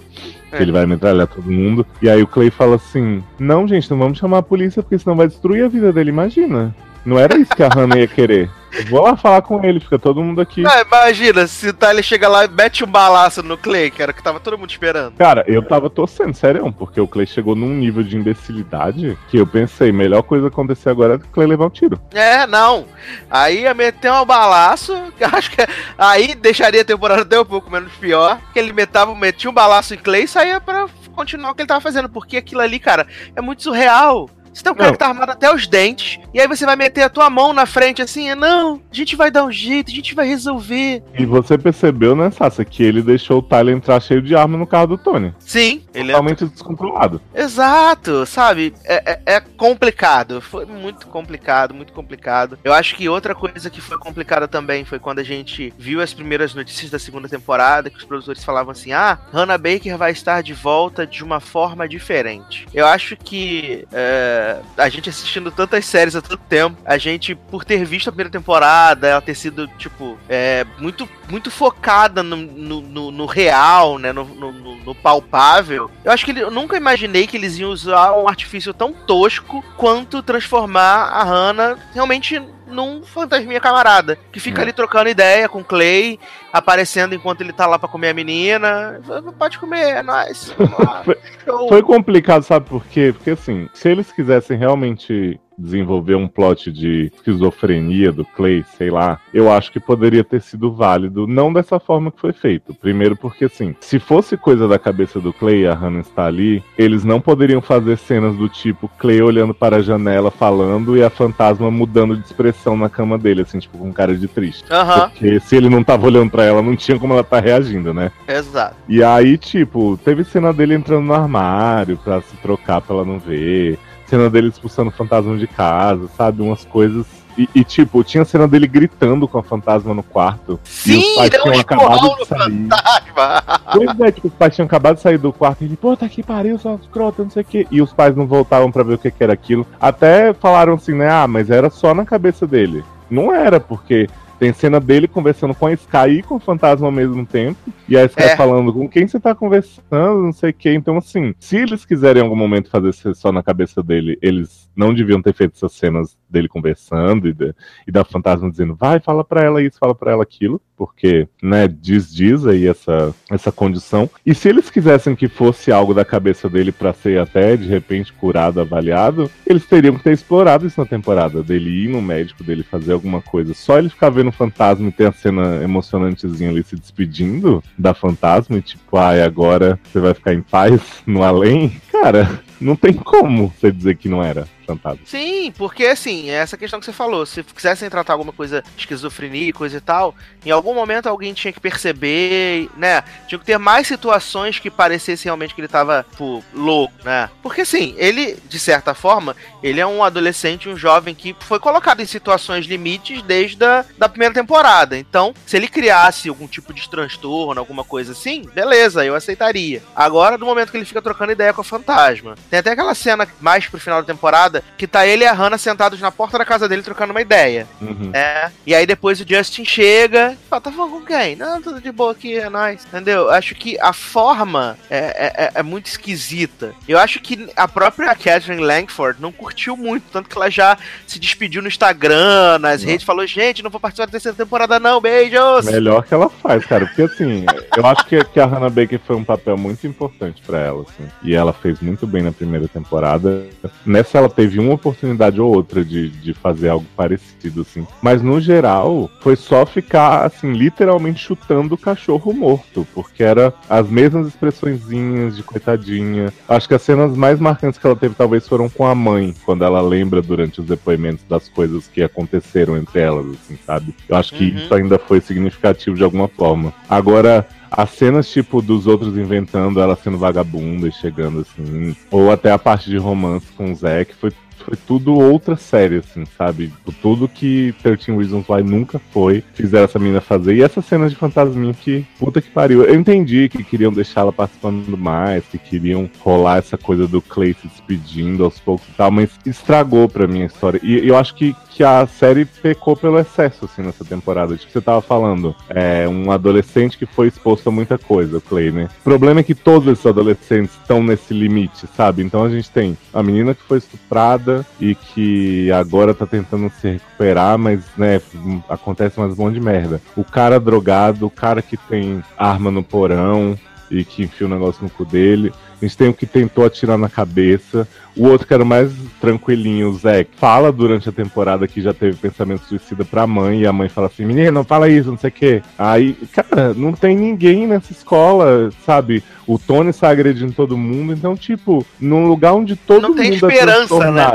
que É. ele vai metralhar todo mundo. E aí o Clay fala assim: Não, gente, não vamos chamar a polícia porque senão vai destruir a vida dele. Imagina. Não era isso que a Hannah ia querer. Vou lá falar com ele, fica todo mundo aqui. Ah, imagina, se o Tyler chega lá e mete um balaço no Clay, que era o que tava todo mundo esperando. Cara, eu tava torcendo, sério, porque o Clay chegou num nível de imbecilidade que eu pensei, melhor coisa acontecer agora é o Clay levar um tiro. É, não. Aí ia meter um balaço, que acho que aí deixaria a temporada até um pouco menos pior, que ele metava, metia um balaço em Clay e saía pra continuar o que ele tava fazendo, porque aquilo ali, cara, é muito surreal. Você tem um cara Não. que tá armado até os dentes, e aí você vai meter a tua mão na frente assim, não, a gente vai dar um jeito, a gente vai resolver. E você percebeu, né, Sassa, que ele deixou o Tyler entrar cheio de arma no carro do Tony. Sim, ele é Totalmente descontrolado. Exato, sabe? É, é- é complicado. Foi muito complicado, muito complicado. Eu acho que outra coisa que foi complicada também foi quando a gente viu as primeiras notícias da segunda temporada, que os produtores falavam assim: ah, Hannah Baker vai estar de volta de uma forma diferente. Eu acho que é, a gente assistindo tantas séries há tanto tempo, a gente, por ter visto a primeira temporada, ela ter sido, tipo, é, muito, muito focada no, no, no- no real, né? No, no- palpável. Eu acho que ele- eu nunca imaginei que eles iam usar um artifício tão tosco quanto transformar a Hannah realmente num fantasminha camarada. Que fica É. ali trocando ideia com Clay, aparecendo enquanto ele tá lá pra comer a menina. Pode comer, é nóis. Show. Foi complicado, sabe por quê? Porque assim, se eles quisessem realmente desenvolver um plot de esquizofrenia do Clay, sei lá, eu acho que poderia ter sido válido, não dessa forma que foi feito. Primeiro porque assim, se fosse coisa da cabeça do Clay, e a Hannah está ali, eles não poderiam fazer cenas do tipo Clay olhando para a janela falando e a fantasma mudando de expressão na cama dele, assim, tipo com cara de triste. Porque se ele não tava olhando pra ela, não tinha como ela tá reagindo, né? exato. E aí, tipo, teve cena dele entrando no armário pra se trocar pra ela não ver. Cena dele expulsando o fantasma de casa, sabe? Umas coisas. E, e, tipo, tinha cena dele gritando com a fantasma no quarto. e os Sim, pais deu um acabado de sair. fantasma. Pois é, tipo, os pais tinham acabado de sair do quarto e ele, pô, tá aqui, pariu, só escrota, não sei o quê. E os pais não voltavam pra ver o que, que era aquilo. Até falaram assim, né? Ah, mas era só na cabeça dele. Não era, porque tem cena dele conversando com a Sky e com o fantasma ao mesmo tempo. E a Sky É. falando com quem você tá conversando, não sei o quê. Então, assim, se eles quiserem em algum momento fazer ser só na cabeça dele, eles não deviam ter feito essas cenas dele conversando e, da- e da fantasma dizendo, vai, fala pra ela isso, fala pra ela aquilo. Porque, né, diz, diz aí essa, essa condição. E se eles quisessem que fosse algo da cabeça dele pra ser até, de repente, curado, avaliado, eles teriam que ter explorado isso na temporada. Dele ir no médico, dele fazer alguma coisa. Só ele ficar vendo o fantasma e ter a cena emocionantezinha ali se despedindo da fantasma e tipo, ai, agora você vai ficar em paz no além. Cara, não tem como você dizer que não era fantasma. Sim, porque assim, é essa questão que você falou, se quisessem tratar alguma coisa esquizofrenia coisa e tal, em algum momento alguém tinha que perceber, né? Tinha que ter mais situações que parecesse realmente que ele tava, pô, louco, né? Porque assim, ele, de certa forma, ele é um adolescente, um jovem que foi colocado em situações limites desde a da primeira temporada. Então, se ele criasse algum tipo de transtorno, alguma coisa assim, beleza, eu aceitaria. Agora, no momento que ele fica trocando ideia com a fantasma, tem até aquela cena mais pro final da temporada que tá ele e a Hannah sentados na porta da casa dele trocando uma ideia. Uhum. É. E aí depois o Justin chega e fala, tá falando com quem? Não, tudo de boa aqui, é nóis. Entendeu? Acho que a forma é, é- é- é muito esquisita. Eu acho que a própria Catherine Langford não curtiu muito, tanto que ela já se despediu no Instagram, nas redes, falou, gente, não vou participar da terceira temporada não, beijos! Melhor que ela faz, cara. Porque assim, eu acho que, que a Hannah Baker foi um papel muito importante pra ela, assim. E ela fez muito bem na primeira temporada. Nessa ela teve uma oportunidade ou outra de, de fazer algo parecido, assim. Mas no geral, foi só ficar, assim, literalmente chutando o cachorro morto. Porque era as mesmas expressõezinhas de coitadinha. Acho que as cenas mais marcantes que ela teve talvez foram com a mãe, quando ela lembra durante os depoimentos das coisas que aconteceram entre elas, assim, sabe? Eu acho que Uhum. isso ainda foi significativo de alguma forma. Agora, as cenas, tipo, dos outros inventando ela sendo vagabunda e chegando assim, ou até a parte de romance com o Zack, foi, foi tudo outra série, assim, sabe? Tudo que 13 Reasons Why nunca foi, fizeram essa menina fazer. E essas cenas de fantasminha que, puta que pariu. Eu entendi que queriam deixar ela participando mais, que queriam rolar essa coisa do Clay se despedindo aos poucos e tal, mas estragou pra mim a história. E eu acho que que a série pecou pelo excesso, assim, nessa temporada. Tipo, você tava falando, é um adolescente que foi exposto a muita coisa, o Clay, né? O problema é que todos esses adolescentes estão nesse limite, sabe? Então a gente tem a menina que foi estuprada e que agora tá tentando se recuperar, mas, né, acontece mais um monte de merda. O cara drogado, o cara que tem arma no porão, e que enfia o negócio no cu dele. A gente tem o que tentou atirar na cabeça. O outro que era mais tranquilinho, o Zé, fala durante a temporada que já teve pensamento suicida pra mãe, e a mãe fala assim, menino, não fala isso, não sei o quê. Aí, cara, não tem ninguém nessa escola, sabe? O Tony está agredindo todo mundo, então, tipo, num lugar onde todo Não tem mundo é esperança, né?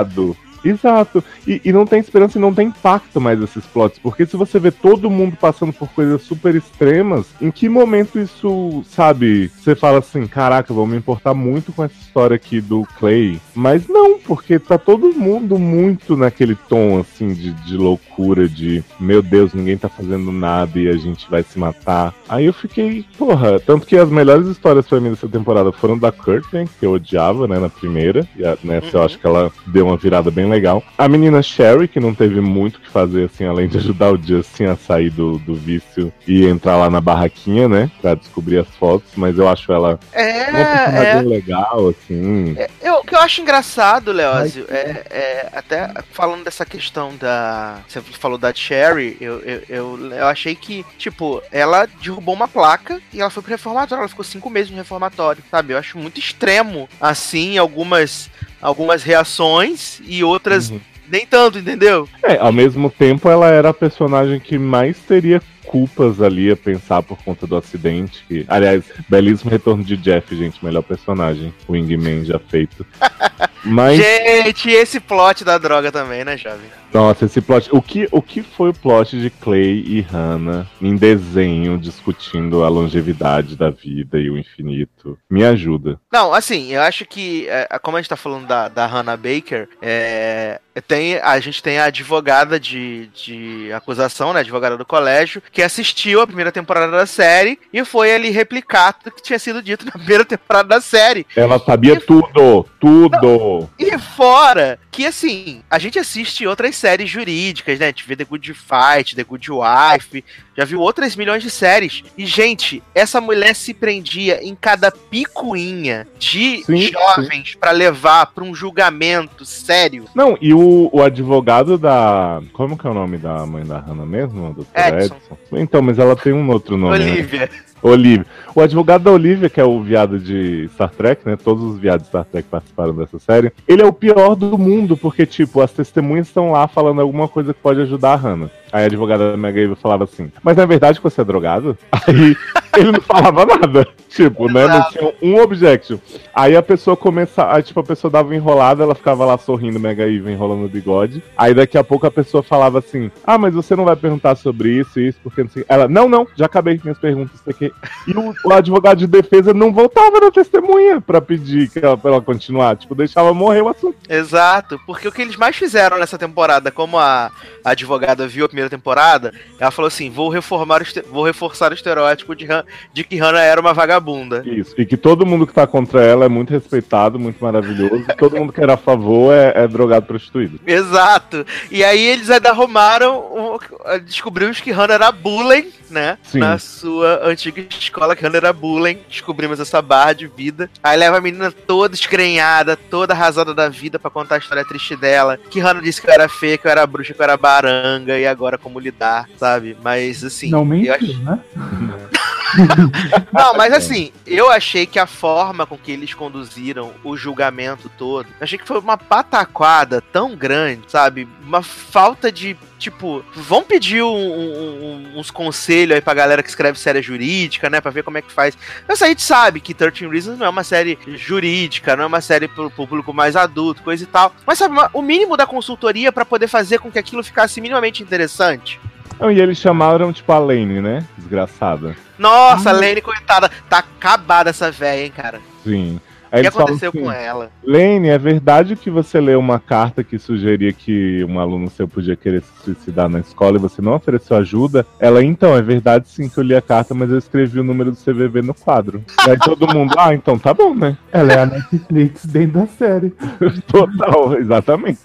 Exato. E, e não tem esperança e não tem impacto mais esses plots. Porque se você vê todo mundo passando por coisas super extremas, em que momento isso, sabe, você fala assim, caraca, vou me importar muito com essa história aqui do Clay. Mas não, porque tá todo mundo muito naquele tom, assim, de, de loucura, de meu Deus, ninguém tá fazendo nada e a gente vai se matar. Aí eu fiquei, porra, tanto que as melhores histórias pra mim dessa temporada foram da Courtney, que eu odiava, né, na primeira. E a- nessa eu acho que ela deu uma virada bem legal. A menina Sherry, que não teve muito o que fazer, assim, além de ajudar o Justin a sair do, do vício e entrar lá na barraquinha, né, pra descobrir as fotos, mas eu acho ela É, uma personagem é. legal, assim. Eu, o que eu acho engraçado, Leózio, é, é até falando dessa questão da. Você falou da Cherry, eu, eu, eu, eu achei que, tipo, ela derrubou uma placa e ela foi pro reformatório. Ela ficou cinco meses no reformatório, sabe? Eu acho muito extremo, assim, algumas, algumas reações e outras Uhum. nem tanto, entendeu? É, ao mesmo tempo ela era a personagem que mais teria culpas ali a pensar por conta do acidente. Que, aliás, belíssimo retorno de Jeff, gente, melhor personagem. Wingman já feito. Mas, Gente, esse plot da droga também, né, jovem? Nossa, esse plot. O que, o que foi o plot de Clay e Hannah em desenho discutindo a longevidade da vida e o infinito? Me ajuda. Não, assim, eu acho que, é, como a gente tá falando da, da Hannah Baker, é, tem, a gente tem a advogada de, de acusação, né, advogada do colégio, que assistiu a primeira temporada da série e foi ali replicar tudo que tinha sido dito na primeira temporada da série. Ela sabia tudo, tudo. E fora que, assim, a gente assiste outras séries jurídicas, né? A gente vê The Good Fight, The Good Wife, já viu outras milhões de séries. E, gente, essa mulher se prendia em cada picuinha de Sim, jovens pra levar pra um julgamento sério. Não, e o, o advogado da. Como que é o nome da mãe da Hannah mesmo? Doutor Edson. Edson? Então, mas ela tem um outro nome. né? Olivia. Olivia. O advogado da Olivia, que é o viado de Star Trek, né? Todos os viados de Star Trek participaram dessa série. Ele é o pior do mundo, porque, tipo, as testemunhas estão lá falando alguma coisa que pode ajudar a Hannah. Aí a advogada da Mega Eva falava assim, mas na verdade você é drogado? Aí ele não falava nada. Tipo, né? Não tinha um objection. Aí a pessoa começa. Aí, tipo, a pessoa dava enrolada, ela ficava lá sorrindo, Mega Eva enrolando o bigode. Aí daqui a pouco a pessoa falava assim: Ah, mas você não vai perguntar sobre isso e isso, porque não sei. Ela, não, não, já acabei minhas perguntas, aqui. E o, o advogado de defesa não voltava na testemunha pra pedir que ela, pra ela continuar. Tipo, deixava morrer o assunto. Exato, porque o que eles mais fizeram nessa temporada, como a, a advogada viu a primeira temporada, ela falou assim: vou reformar vou reforçar o estereótipo de, Han- de que Hannah era uma vagabunda. Isso. E que todo mundo que tá contra ela é muito respeitado, muito maravilhoso. E todo mundo que era a favor é, é drogado prostituído. Exato. E aí eles ainda arrumaram, descobrimos que Hannah era bullying, né? Sim. Na sua antiga escola, que Hannah era bullying. Descobrimos essa barra de vida. Aí leva a menina toda esgrenhada, toda arrasada da vida pra contar a história triste dela. Que Hannah disse que eu era feia, que eu era bruxa, que eu era baranga, e agora como lidar, sabe? Mas assim. não eu mentiu, acho- né? Não, mas assim, eu achei que a forma com que eles conduziram o julgamento todo, achei que foi uma pataquada tão grande, sabe? Uma falta de. Tipo, vão pedir um- um- uns conselhos aí pra galera que escreve série jurídica, né? Pra ver como é que faz. Mas a gente sabe que 13 Reasons não é uma série jurídica, não é uma série pro público mais adulto, coisa e tal. Mas sabe, o mínimo da consultoria pra poder fazer com que aquilo ficasse minimamente interessante. Não, e eles chamaram, tipo, a Lane, né? Desgraçada. Nossa, Lane, coitada, tá acabada essa véia, hein, cara. Sim. O Aí que eles falam aconteceu assim, com ela? Lane, é verdade que você leu uma carta que sugeria que um aluno seu podia querer se suicidar na escola e você não ofereceu ajuda? Ela, então, é verdade sim que eu li a carta, mas eu escrevi o número do CVV no quadro. E aí todo mundo, ah, então tá bom, né? Ela é a Netflix dentro da série. Total, exatamente.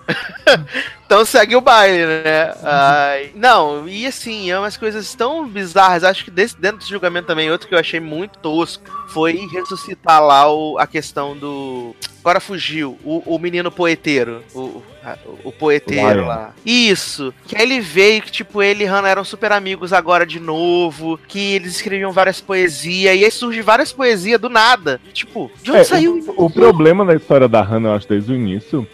Então segue o baile, né? Ai, não, e assim, é umas coisas tão bizarras. Acho que desse, dentro do julgamento também, outro que eu achei muito tosco foi ressuscitar lá o, a questão do. Agora fugiu, o, o menino poeteiro. O, a- o poeteiro Lion. lá. Isso. Que aí ele veio que, tipo, ele e Hannah eram super amigos agora de novo. Que eles escreviam várias poesias. E aí surge várias poesias do nada. Tipo, de onde É, saiu o, o problema da história da Hannah, eu acho, desde o início,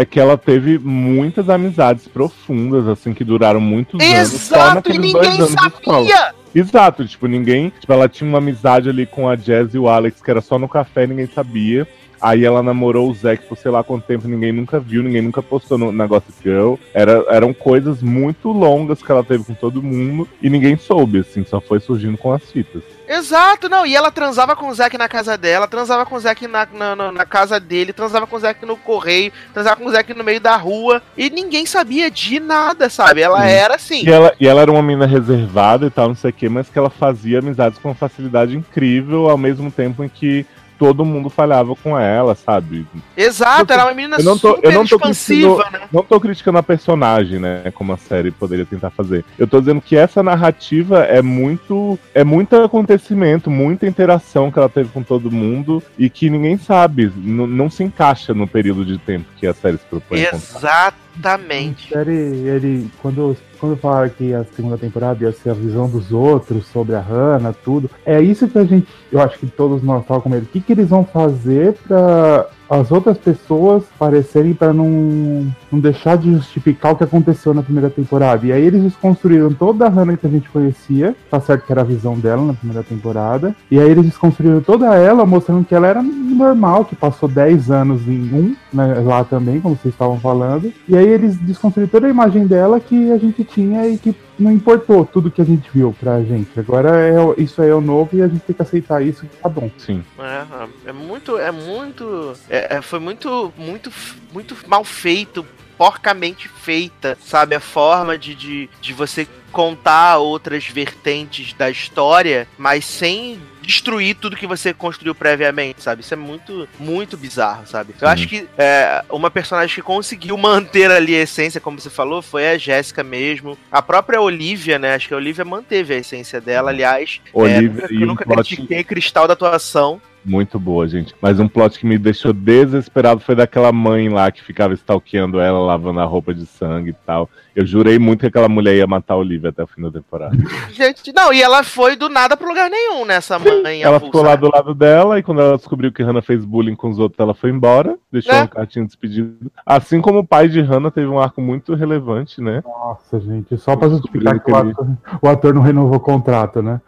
é que ela teve muitas amizades profundas, assim, que duraram muitos anos. só Exato, e ninguém anos sabia! Exato, tipo, ninguém. Tipo, ela tinha uma amizade ali com a Jazz e o Alex, que era só no café, ninguém sabia. Aí ela namorou o Zack por sei lá quanto tempo, ninguém nunca viu, ninguém nunca postou no negócio Girl. Era, eram coisas muito longas que ela teve com todo mundo e ninguém soube, assim, só foi surgindo com as fitas. Exato, não. E ela transava com o Zack na casa dela, transava com o Zack na, na, na- na casa dele, transava com o Zack no correio, transava com o Zack no meio da rua. E ninguém sabia de nada, sabe? Ela Sim. era assim. E ela, e ela era uma menina reservada e tal, não sei o quê, mas que ela fazia amizades com uma facilidade incrível, ao mesmo tempo em que todo mundo falhava com ela, sabe? Exato, ela é uma menina Eu não tô, super eu não tô expansiva, né? não tô criticando a personagem, né? Como a série poderia tentar fazer. Eu tô dizendo que essa narrativa é muito. É muito acontecimento, muita interação que ela teve com todo mundo e que ninguém sabe. não se encaixa no período de tempo que a série se propõe a. Exatamente. série, ele, quando, quando falaram que a segunda temporada ia ser a visão dos outros sobre a Hannah, tudo, é isso que a gente, eu acho que todos nós estávamos com medo. O que, que eles vão fazer pra as outras pessoas parecerem pra não, não deixar de justificar o que aconteceu na primeira temporada? E aí eles desconstruíram toda a Hannah que a gente conhecia, tá certo que era a visão dela na primeira temporada, e aí eles desconstruíram toda ela, mostrando que ela era normal, que passou 10 anos em um, né, lá também, como vocês estavam falando, e aí eles desconstruíram toda a imagem dela que a gente tinha e que não importou tudo que a gente viu pra gente. Agora é, isso aí é o novo e a gente tem que aceitar isso que tá bom. Sim. É, é muito, é muito, é- é- foi muito, muito, muito mal feito, porcamente feita, sabe? A forma de, de, de você contar outras vertentes da história, mas sem destruir tudo que você construiu previamente, sabe? Isso é muito, muito bizarro, sabe? Eu Sim. acho que é, uma personagem que conseguiu manter ali a essência, como você falou, foi a Jéssica mesmo. A própria Olivia, né? Acho que a Olivia manteve a essência dela, aliás. é, Olivia nunca, e eu nunca plot- critiquei cristal da atuação. Muito boa, gente. Mas um plot que me deixou desesperado foi daquela mãe lá que ficava stalkeando ela, lavando a roupa de sangue e tal. Eu jurei muito que aquela mulher ia matar a Olivia até o fim da temporada. Gente, não, e ela foi do nada pro lugar nenhum nessa mãe. ela avulsa, ficou lá né? do lado dela e quando ela descobriu que Hannah fez bullying com os outros, ela foi embora, deixou É. um cartinho de despedido. Assim como o pai de Hannah teve um arco muito relevante, né? Nossa, gente, só pra justificar que o Descobriram ator, o ator não renovou o contrato, né?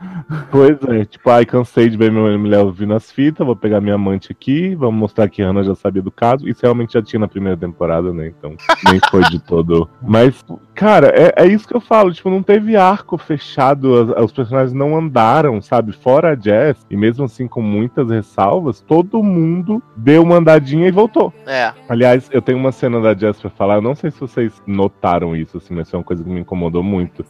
Pois é, tipo, ai, cansei de ver minha mulher ouvindo as fitas, vou pegar minha amante aqui, vamos mostrar que Hannah já sabia do caso. Isso realmente já tinha na primeira temporada, né? Então, nem foi de todo. Mas, cara, é, é isso que eu falo, tipo, não teve arco fechado, as- os personagens não andaram, sabe? Fora a Jess, e mesmo assim com muitas ressalvas, todo mundo deu uma andadinha e voltou. É. Aliás, eu tenho uma cena da Jess pra falar, eu não sei se vocês notaram isso, assim, mas foi uma coisa que me incomodou muito.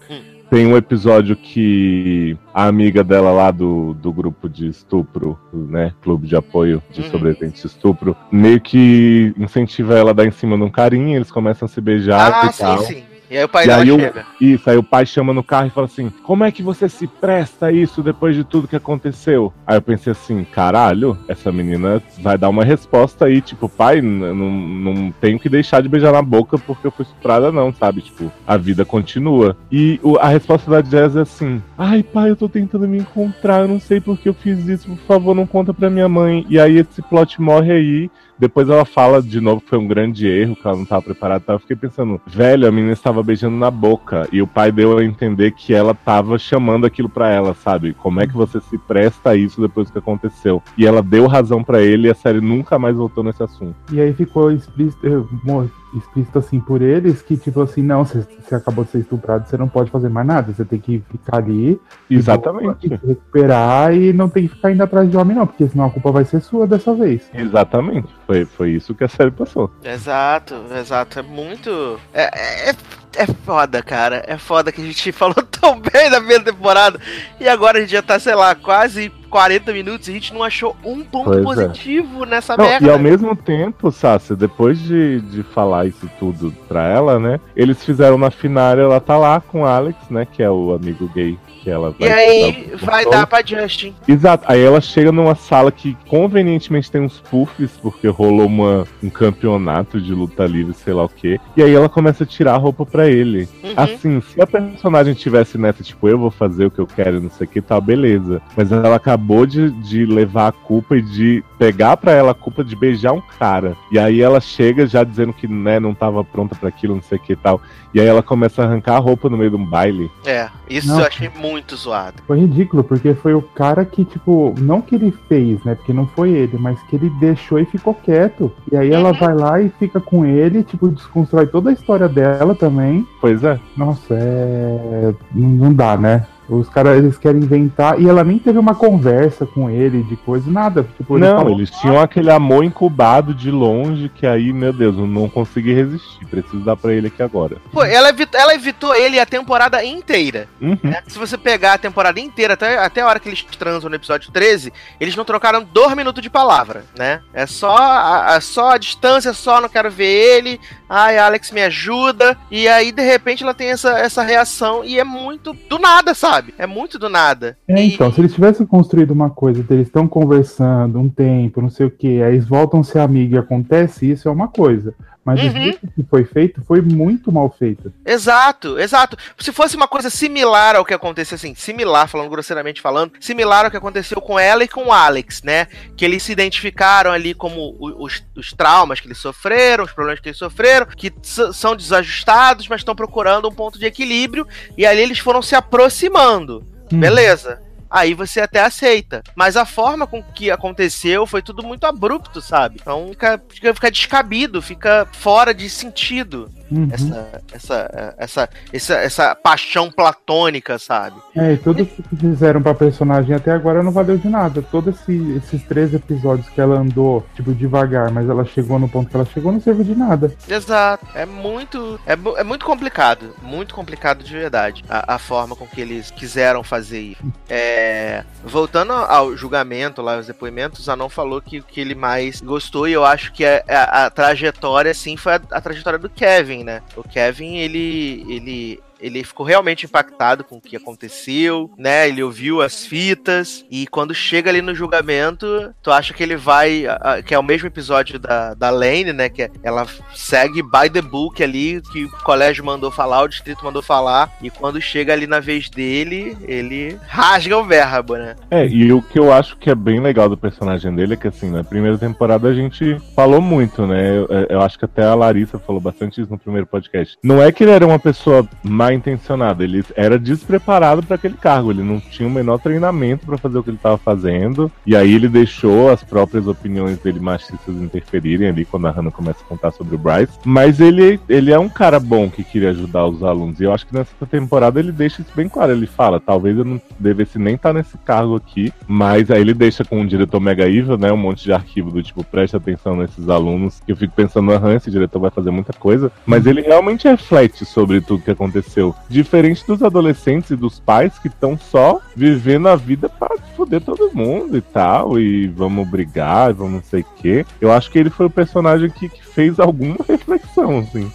Tem um episódio que a amiga dela lá do, do grupo de estupro, né? Clube de apoio de Uhum. sobreviventes de estupro, meio que incentiva ela a dar em cima de um carinha, eles começam a se beijar Ah, e tal. sim, sim. E aí o pai E aí o- chega. Isso, aí o pai chama no carro e fala assim: Como é que você se presta a isso depois de tudo que aconteceu? Aí eu pensei assim: Caralho, essa menina vai dar uma resposta aí, tipo, pai, não, não tenho que deixar de beijar na boca porque eu fui estuprada, não, sabe? Tipo, a vida continua. E o- a resposta da Jazz é assim: Ai, pai, eu tô tentando me encontrar, eu não sei por que eu fiz isso, por favor, não conta pra minha mãe. E aí esse plot morre aí. Depois ela fala de novo que foi um grande erro, que ela não estava preparada. tal. Eu fiquei pensando, velho, a menina estava beijando na boca. E o pai deu a entender que ela estava chamando aquilo pra ela, sabe? Como é que você se presta a isso depois que aconteceu? E ela deu razão pra ele e a série nunca mais voltou nesse assunto. E aí ficou explícito, mo- explícito assim por eles que, tipo assim, não, você, você acabou de ser estuprado, você não pode fazer mais nada, você tem que ficar ali, Exatamente. recuperar e não tem que ficar indo atrás de homem, não, porque senão a culpa vai ser sua dessa vez. Exatamente. Foi, foi isso que a série passou. Exato, exato. É muito. É, é, é foda, cara. É foda que a gente falou tão bem da primeira temporada. E agora a gente já tá, sei lá, quase 40 minutos e a gente não achou um ponto Pois é. positivo nessa Não, merda. e ao mesmo tempo, Sácia, depois de, de falar isso tudo pra ela, né? Eles fizeram na finária, ela tá lá com o Alex, né? Que é o amigo gay que ela E vai aí dar o vai dar pra Justin. Exato. Aí ela chega numa sala que convenientemente tem uns puffs, porque rolou uma, um campeonato de luta livre, sei lá o quê. E aí ela começa a tirar a roupa pra ele. Uhum. Assim, se a personagem tivesse nessa, tipo, eu vou fazer o que eu quero, não sei o que, tá, beleza. Mas ela acabou de, de levar a culpa e de pegar pra ela a culpa de beijar um cara. E aí ela chega já dizendo que, né, não tava pronta pra aquilo, não sei o que e tal. E aí ela começa a arrancar a roupa no meio de um baile. É, isso Não. eu achei muito zoado. Foi ridículo, porque foi o cara que, tipo, não que ele fez, né? Porque não foi ele, mas que ele deixou e ficou quieto. E aí ela vai lá e fica com ele, tipo, desconstrói toda a história dela também. Pois é. Nossa, é. Não não dá, né? Os caras, eles querem inventar. E ela nem teve uma conversa com ele de coisa, nada. Tipo, ele Não, falou, eles tinham aquele amor incubado de longe que aí, meu Deus, eu não consegui resistir. Preciso dar pra ele aqui agora. Pô, ela evitou, ela evitou ele a temporada inteira. Uhum. né? Se você pegar a temporada inteira, até, até a hora que eles transam no episódio 13, eles não trocaram dois minutos de palavra, né? É só a, a- só a distância, só não quero ver ele. Ai, Alex, me ajuda. E aí, de repente, ela tem essa, essa reação e é muito do nada, sabe? É muito do nada. É, E- então, se eles tivessem construído uma coisa, eles estão conversando um tempo, não sei o que, aí eles voltam a ser amigos e acontece isso, é uma coisa. Mas o Uhum. jeito que foi feito foi muito mal feito. Exato, exato. Se fosse uma coisa similar ao que aconteceu, assim, similar, falando grosseiramente falando, similar ao que aconteceu com ela e com o Alex, né? Que eles se identificaram ali como o- os, os traumas que eles sofreram, os problemas que eles sofreram, que são desajustados, mas estão procurando um ponto de equilíbrio, e ali eles foram se aproximando. Hum. Beleza. Aí você até aceita. Mas a forma com que aconteceu foi tudo muito abrupto, sabe? Então fica, fica, descabido, fica fora de sentido Uhum. essa, essa, essa, essa, essa paixão platônica, sabe? É, e tudo que fizeram pra personagem até agora não valeu de nada. Todos esse, esses três episódios que ela andou, tipo, devagar, mas ela chegou no ponto que ela chegou, não serviu de nada. Exato. É muito. É, é muito complicado. Muito complicado de verdade. A, a forma com que eles quiseram fazer isso. É, voltando ao julgamento lá, os depoimentos, a não falou que o que ele mais gostou, e eu acho que a, a- a trajetória, sim, foi a, a trajetória do Kevin, né? O Kevin, ele. ele ele ficou realmente impactado com o que aconteceu, né? Ele ouviu as fitas e quando chega ali no julgamento, tu acha que ele vai, que é o mesmo episódio da, da Lane, né? Que ela segue by the book ali, que o colégio mandou falar, o distrito mandou falar, e quando chega ali na vez dele, ele rasga o verbo, né? É, e o que eu acho que é bem legal do personagem dele é que, assim, na primeira temporada a gente falou muito, né? Eu, eu acho que até a Larissa falou bastante isso no primeiro podcast. Não é que ele era uma pessoa mal intencionada, ele era despreparado para aquele cargo, ele não tinha o menor treinamento para fazer o que ele estava fazendo, e aí ele deixou as próprias opiniões dele machistas interferirem ali quando a Hannah começa a contar sobre o Bryce. Mas ele, ele é um cara bom que queria ajudar os alunos, e eu acho que nessa temporada ele deixa isso bem claro. Ele fala: talvez eu não devesse nem estar nesse cargo aqui, mas aí ele deixa com o diretor mega evil, né? Um monte de arquivo do tipo, preste atenção nesses alunos. Eu fico pensando, aham, esse diretor vai fazer muita coisa, mas ele realmente reflete sobre tudo que aconteceu. Diferente dos adolescentes e dos pais que estão só vivendo a vida pra foder todo mundo e tal, e vamos brigar, vamos não sei o quê. Eu acho que ele foi o personagem que, que fez alguma reflexão, assim.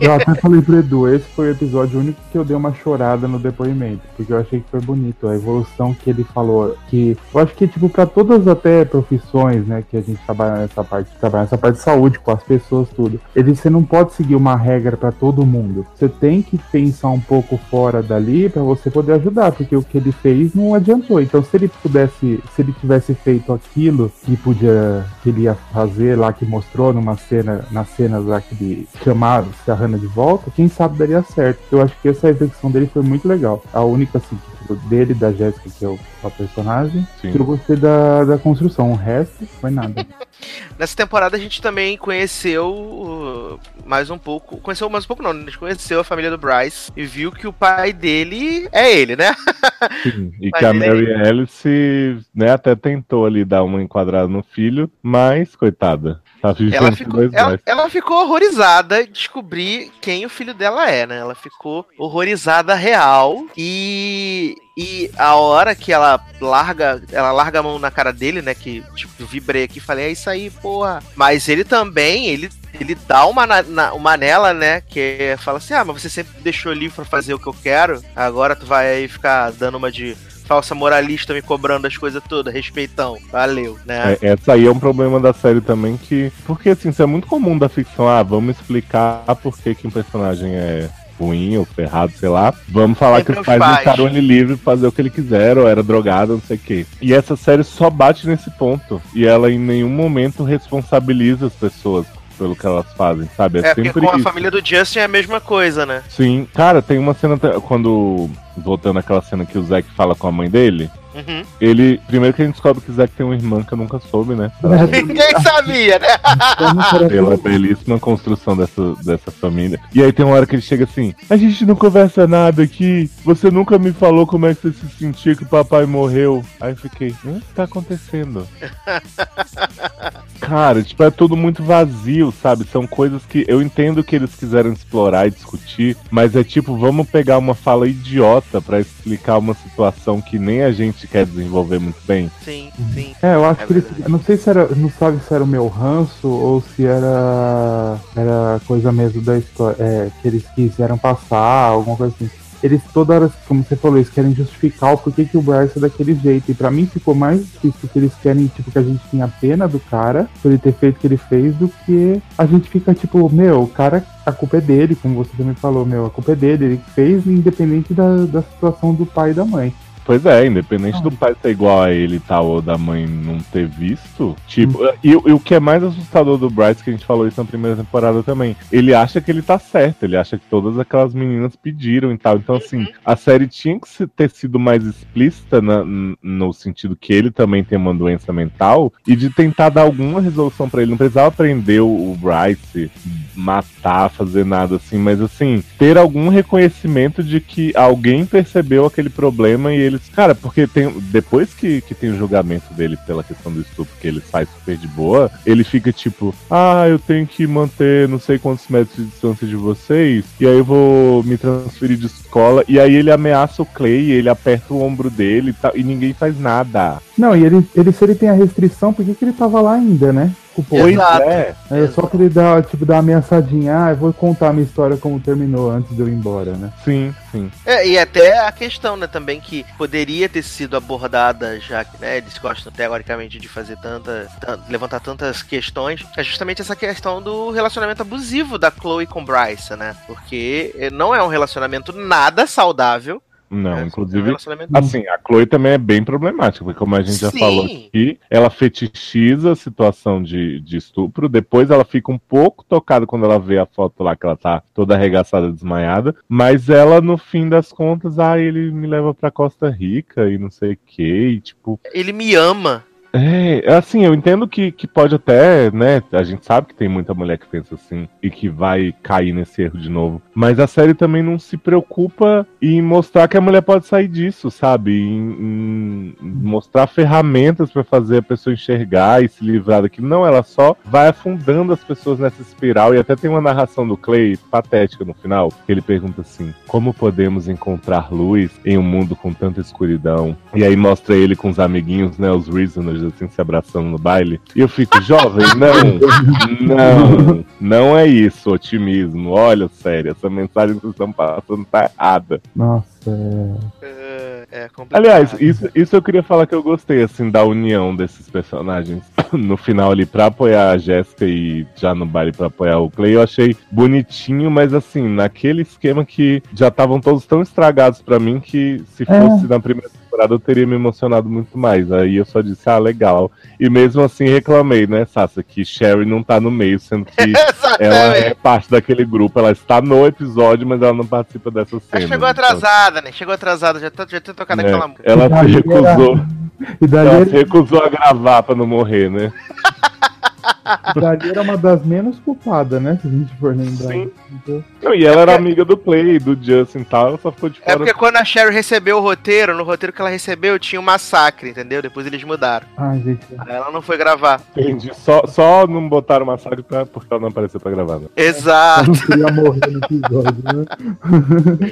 Eu até falei pro Edu, esse foi o episódio único que eu dei uma chorada no depoimento, porque eu achei que foi bonito, a evolução que ele falou, que eu acho que, tipo, pra todas até profissões, né, que a gente trabalha nessa parte, trabalha nessa parte de saúde, com as pessoas, tudo, ele, você não pode seguir uma regra pra todo mundo, você tem que pensar um pouco fora dali pra você poder ajudar, porque o que ele fez não adiantou, então se ele pudesse, se ele tivesse feito aquilo que podia, que ele ia fazer lá, que mostrou numa cena, nas cenas lá que ele chamaram se a Hannah de volta, quem sabe daria certo. Eu acho que essa reflexão dele foi muito legal. A única, assim, tipo, dele e da Jéssica, que é o, a personagem, Sim. que eu gostei da, da construção. O resto foi nada. Nessa temporada a gente também conheceu mais um pouco. Conheceu mais um pouco, não. A gente conheceu a família do Bryce e viu que o pai dele é ele, né? Sim, e que a ele- Mary Alice, né, até tentou ali dar uma enquadrada no filho, mas, coitada, Ela com ficou, ela, ela ficou horrorizada em descobrir quem o filho dela é, né? Ela ficou horrorizada real e E a hora que ela larga, ela larga a mão na cara dele, né? Que, tipo, eu vibrei aqui e falei, é isso aí, porra. Mas ele também, ele, ele dá uma, na- na- uma nela, né? Que fala assim, ah, mas você sempre deixou livre pra fazer o que eu quero. Agora tu vai aí ficar dando uma de falsa moralista me cobrando as coisas todas, respeitão. Valeu, né? É, essa aí é um problema da série também que. Porque assim, isso é muito comum da ficção. Ah, vamos explicar por que, que um personagem é ruim ou ferrado, sei lá. Vamos falar Sempre que os pais pais. deixaram ele livre pra fazer o que ele quiser, ou era drogado, não sei o quê. E essa série só bate nesse ponto. E ela em nenhum momento responsabiliza as pessoas pelo que elas fazem, sabe? É, É, porque com a isso. família do Justin é a mesma coisa, né? Sim, cara, tem uma cena quando. Voltando àquela cena que o Zack fala com a mãe dele. Uhum. Ele. Primeiro que a gente descobre que o Zack tem uma irmã que eu nunca soube, né? Ninguém sabia, né? Pela belíssima construção dessa, dessa família. E aí tem uma hora que ele chega assim: A gente não conversa nada aqui. Você nunca me falou como é que você se sentia que o papai morreu. Aí eu fiquei? O que tá acontecendo? Cara, tipo, é tudo muito vazio, sabe? São coisas que eu entendo que eles quiseram explorar e discutir, mas é tipo, vamos pegar uma fala idiota pra explicar uma situação que nem a gente quer desenvolver muito bem. Sim, sim. É, eu acho É que eles. verdade. eu Não sei se era. Não sabe se era o meu ranço ou se era. Era coisa mesmo da história. É, que eles quiseram passar, alguma coisa assim. Eles toda hora, como você falou, eles querem justificar o porquê que o Bryce é daquele jeito. E pra mim ficou mais difícil porque eles querem, tipo, que a gente tenha pena do cara por ele ter feito o que ele fez do que a gente fica, tipo, meu, o cara, a culpa é dele, como você também falou, meu, a culpa é dele, ele fez independente da, da situação do pai e da mãe. Pois é, independente do pai ser igual a ele e tal, ou da mãe não ter visto. Tipo, e, e o que é mais assustador do Bryce, que a gente falou isso na primeira temporada também, ele acha que ele tá certo, ele acha que todas aquelas meninas pediram e tal. Então, assim, a série tinha que ter sido mais explícita na- no sentido que ele também tem uma doença mental e de tentar dar alguma resolução pra ele. Não precisava prender o, o Bryce, matar, fazer nada assim, mas assim, ter algum reconhecimento de que alguém percebeu aquele problema e Cara, porque tem. Depois que, que tem o julgamento dele pela questão do estupro, que ele sai super de boa, ele fica tipo, ah, eu tenho que manter não sei quantos metros de distância de vocês, e aí eu vou me transferir de escola, e aí ele ameaça o Clay, ele aperta o ombro dele e, tal, e ninguém faz nada. Não, e ele, ele se ele tem a restrição, por que, que ele tava lá ainda, né? Pois Exato. é. É só pra ele dar, tipo, dar uma ameaçadinha, ah, eu vou contar a minha história como terminou antes de eu ir embora, né? Sim, sim. É, e até a questão, né, também que poderia ter sido abordada, já que, né, eles gostam teoricamente de fazer tanta, tan- levantar tantas questões, é justamente essa questão do relacionamento abusivo da Chloe com Bryce, né? Porque eh, não é um relacionamento nada saudável. Não, é, É um inclusive. relacionamento Assim, a Chloe também é bem problemática, porque como a gente já Sim. falou aqui, ela fetichiza a situação de, de estupro, depois ela fica um pouco tocada quando ela vê a foto lá que ela tá toda arregaçada, desmaiada, mas ela, no fim das contas, ah, ele me leva pra Costa Rica e não sei o que, e tipo, ele me ama. É, assim, eu entendo que, que pode até, né? A gente sabe que tem muita mulher que pensa assim e que vai cair nesse erro de novo. Mas a série também não se preocupa em mostrar que a mulher pode sair disso, sabe? Em, em mostrar ferramentas pra fazer a pessoa enxergar e se livrar daquilo. Não, ela só vai afundando as pessoas nessa espiral. E até tem uma narração do Clay patética no final, que ele pergunta assim: Como podemos encontrar luz em um mundo com tanta escuridão? E aí mostra ele com os amiguinhos, né? Os Reasoners, assim, se abraçando no baile. E eu fico, jovem, não, não, não é isso, otimismo. Olha, sério, essa mensagem que vocês estão passando tá errada. Nossa, é... É, é complicado. Aliás, isso, isso eu queria falar que eu gostei, assim, da união desses personagens no final ali pra apoiar a Jéssica e já no baile pra apoiar o Clay. Eu achei bonitinho, mas assim, naquele esquema que já estavam todos tão estragados pra mim que se É. fosse na primeira temporada eu teria me emocionado muito mais. Aí eu só disse, ah, legal. E mesmo assim reclamei, né, Sassa, que Sherry não tá no meio, sendo que ela é parte daquele grupo. Ela está no episódio, mas ela não participa dessa Ela cena. chegou atrasada, né? Chegou atrasada, já, tá, já tinha tocado É, aquela música. ela se recusou. E daí Ela se recusou a gravar pra não morrer, né? Dali era uma das menos culpadas, né? Se a gente for lembrar. Sim. Então, Não, e ela era amiga do Clay, do Justin e tal, ela só ficou de É fora. porque quando a Sherry recebeu o roteiro, no roteiro que ela recebeu tinha um massacre, entendeu? Depois eles mudaram. ai, gente. Aí ela não foi gravar. Entendi. Só, só não botaram massacre pra, porque ela não apareceu pra gravar. Né? Exato. não queria morrer no episódio, né?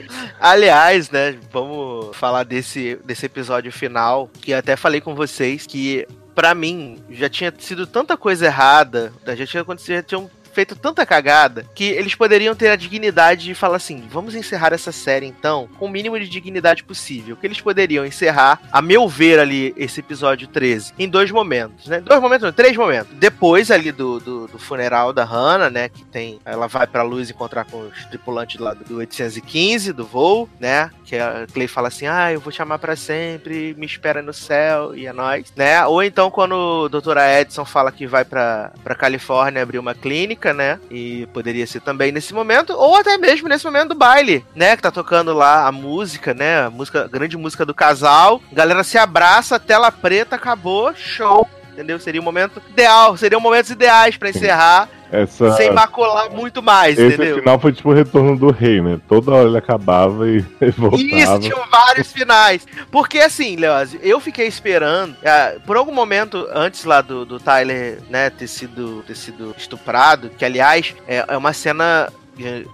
Aliás, né, vamos falar desse, desse episódio final, que eu até falei com vocês que, pra mim, já tinha sido tanta coisa errada, já tinha acontecido, já tinham feito tanta cagada, que eles poderiam ter a dignidade de falar assim, vamos encerrar essa série então, com o mínimo de dignidade possível, que eles poderiam encerrar, a meu ver ali, esse episódio 13, em dois momentos, né, dois momentos, não, três momentos, depois ali do, do, do funeral da Hannah, né, que tem, ela vai pra luz encontrar com os tripulantes lá do 815 do voo, né, que a Clay fala assim, ah, eu vou te amar pra sempre, me espera no céu, e é nóis, né, ou então quando o doutora Edson fala que vai pra, pra Califórnia abrir uma clínica, né, e poderia ser também nesse momento, ou até mesmo nesse momento do baile, né, que tá tocando lá a música, né, a música, a grande música do casal, galera se abraça, tela preta, acabou, show. Entendeu? Seria o momento ideal, seriam momentos ideais pra encerrar, Essa, sem macular muito mais, esse entendeu? final foi tipo o retorno do rei, né? Toda hora ele acabava e voltava. Isso, tinham vários finais. Porque assim, Leoz, eu fiquei esperando. ah, por algum momento, antes lá do, do Tyler, né, ter sido, ter sido estuprado, que aliás é, é uma cena. É,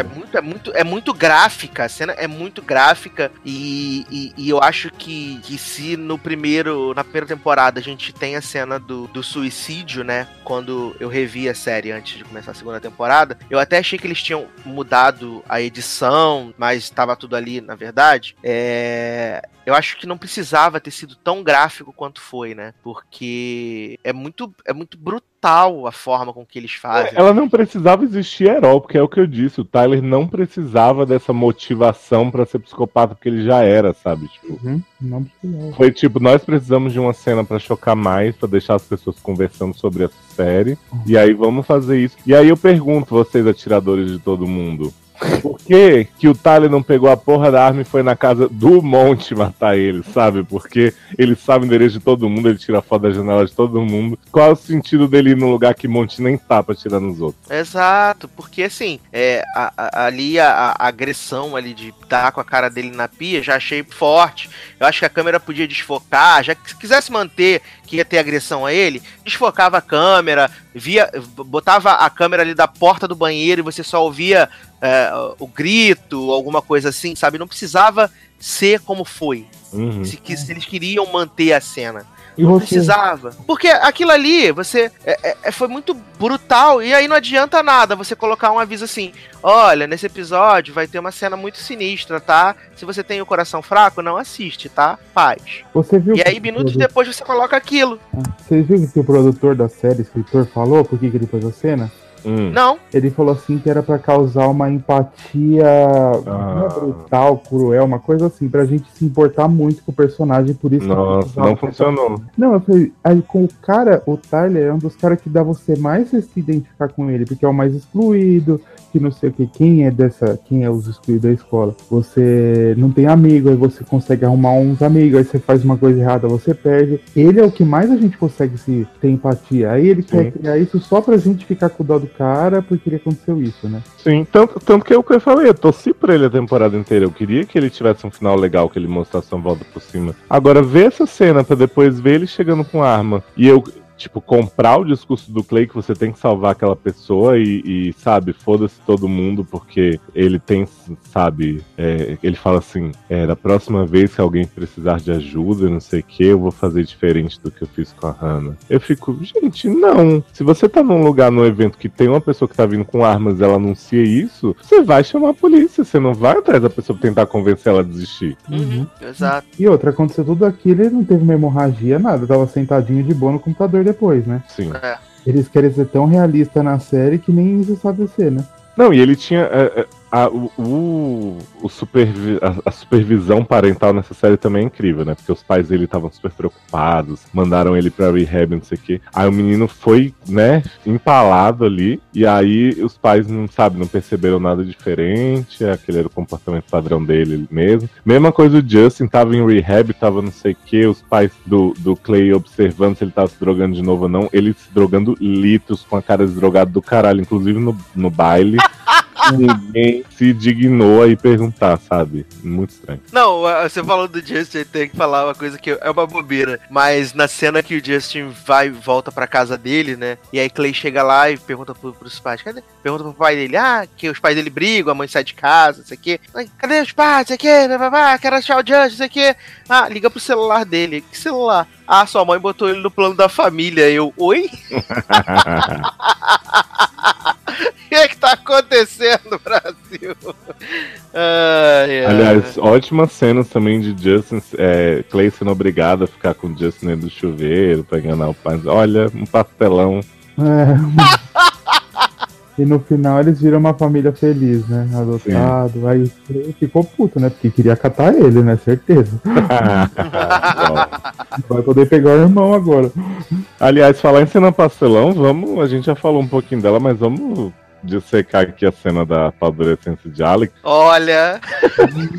É muito, é, muito, é muito gráfica, a cena é muito gráfica e, e, e eu acho que, que se no primeiro, na primeira temporada a gente tem a cena do, do suicídio, né? Quando eu revi a série antes de começar a segunda temporada, eu até achei que eles tinham mudado a edição, mas estava tudo ali, na verdade. É, eu acho que não precisava ter sido tão gráfico quanto foi, né? Porque é muito, é muito brutal a forma com que eles fazem. Ela não precisava existir herói, porque é o que eu disse. O Tyler não precisava dessa motivação pra ser psicopata, porque ele já era, sabe? Tipo, Uhum, não precisava. foi tipo, nós precisamos de uma cena pra chocar mais, pra deixar as pessoas conversando sobre a série. E aí vamos fazer isso. E aí eu pergunto, vocês atiradores de todo mundo. Por que, que o Tyler não pegou a porra da arma e foi na casa do Monte matar ele, sabe? Porque ele sabe o endereço de todo mundo, ele tira foto da janela de todo mundo. Qual é o sentido dele ir num lugar que Monte nem tá pra tirar nos outros? Exato, porque assim, é, a- a- ali a, a agressão ali de dar com a cara dele na pia, já achei forte. Eu acho que a câmera podia desfocar, já que se quisesse manter que ia ter agressão a ele, desfocava a câmera, via, botava a câmera ali da porta do banheiro e você só ouvia é, o grito, alguma coisa assim, sabe? Não precisava ser como foi. Uhum. Se, que- se eles queriam manter a cena. E Não você, precisava. Porque aquilo ali, você. é- é- foi muito brutal. E aí não adianta nada você colocar um aviso assim: olha, nesse episódio vai ter uma cena muito sinistra, tá? Se você tem o coração fraco, não assiste, tá? Paz. você viu E aí, minutos produ- depois, você coloca aquilo. Você viu o que o produtor da série, escritor, falou? Por que, que ele pôs a cena? Hum. Não, Ele falou assim que era pra causar uma empatia não é Ah. brutal, cruel, uma coisa assim, pra gente se importar muito com o personagem, por isso Nossa, não funcionou. Não, eu falei, aí com o cara, o Tyler é um dos caras que dá você mais se identificar com ele, porque é o mais excluído, que não sei o que, quem é dessa, quem é os excluídos da escola. Você não tem amigo, aí você consegue arrumar uns amigos, aí você faz uma coisa errada, você perde. Ele é o que mais a gente consegue se ter empatia. Aí ele quer Sim. criar isso só pra gente ficar com o dó do cara, porque ele aconteceu isso, né? Sim, tanto, tanto que é o que eu falei, eu torci pra ele a temporada inteira. Eu queria que ele tivesse um final legal, que ele mostrasse uma volta por cima. Agora, ver essa cena pra depois ver ele chegando com arma e eu, tipo, comprar o discurso do Clay que você tem que salvar aquela pessoa e, e, sabe, foda-se todo mundo, porque ele tem, sabe, é, ele fala assim: é, da próxima vez que alguém precisar de ajuda, não sei o que, eu vou fazer diferente do que eu fiz com a Hannah. Eu fico, gente, não. Se você tá num lugar, num evento que tem uma pessoa que tá vindo com armas e ela anuncia isso, você vai chamar a polícia, você não vai atrás da pessoa pra tentar convencer ela a desistir. Uhum, exato. E outra, aconteceu tudo aquilo, ele não teve uma hemorragia, nada, tava sentadinho de boa no computador depois, né? Sim. Eles querem ser tão realista na série que nem isso sabe ser, né? Não, e ele tinha. é, é, a, o, o, supervi- a, a supervisão parental nessa série também é incrível, né? Porque os pais dele estavam super preocupados, mandaram ele pra rehab, não sei o quê. Aí o menino foi, né, empalado ali, e aí os pais não, sabe, não perceberam nada diferente, aquele era o comportamento padrão dele mesmo. Mesma coisa o Justin, tava em rehab, tava não sei o quê, os pais do, do Clay observando se ele tava se drogando de novo ou não, ele se drogando litros com a cara de drogado do caralho, inclusive no, no baile. Ninguém se dignou a ir perguntar, sabe? Muito estranho. Não, você falou do Justin, tem que falar uma coisa que é uma bobeira. Mas na cena que o Justin vai e volta pra casa dele, né? E aí Clay chega lá e pergunta pro, pros pais, cadê? Pergunta pro pai dele, ah, que os pais dele brigam, a mãe sai de casa, isso aqui. Cadê os pais? Isso aqui, babá, quero achar o Justin, isso aqui. Ah, liga pro celular dele. Que celular? Ah, sua mãe botou ele no plano da família. Eu, oi? O que é que tá acontecendo, Brasil? Ai, ai. Aliás, ótimas cenas também de Justin, é, Clay sendo obrigado a ficar com o Justin dentro do chuveiro pra enganar o pai. Olha, um pastelão. É. E no final eles viram uma família feliz, né? Adotado. Aí o Clay ficou puto, né? Porque queria catar ele, né? Certeza. Vai poder pegar o irmão agora. Aliás, falar em cena pastelão, vamos. A gente já falou um pouquinho dela, mas vamos dissecar aqui a cena da adolescência de Alex. Olha,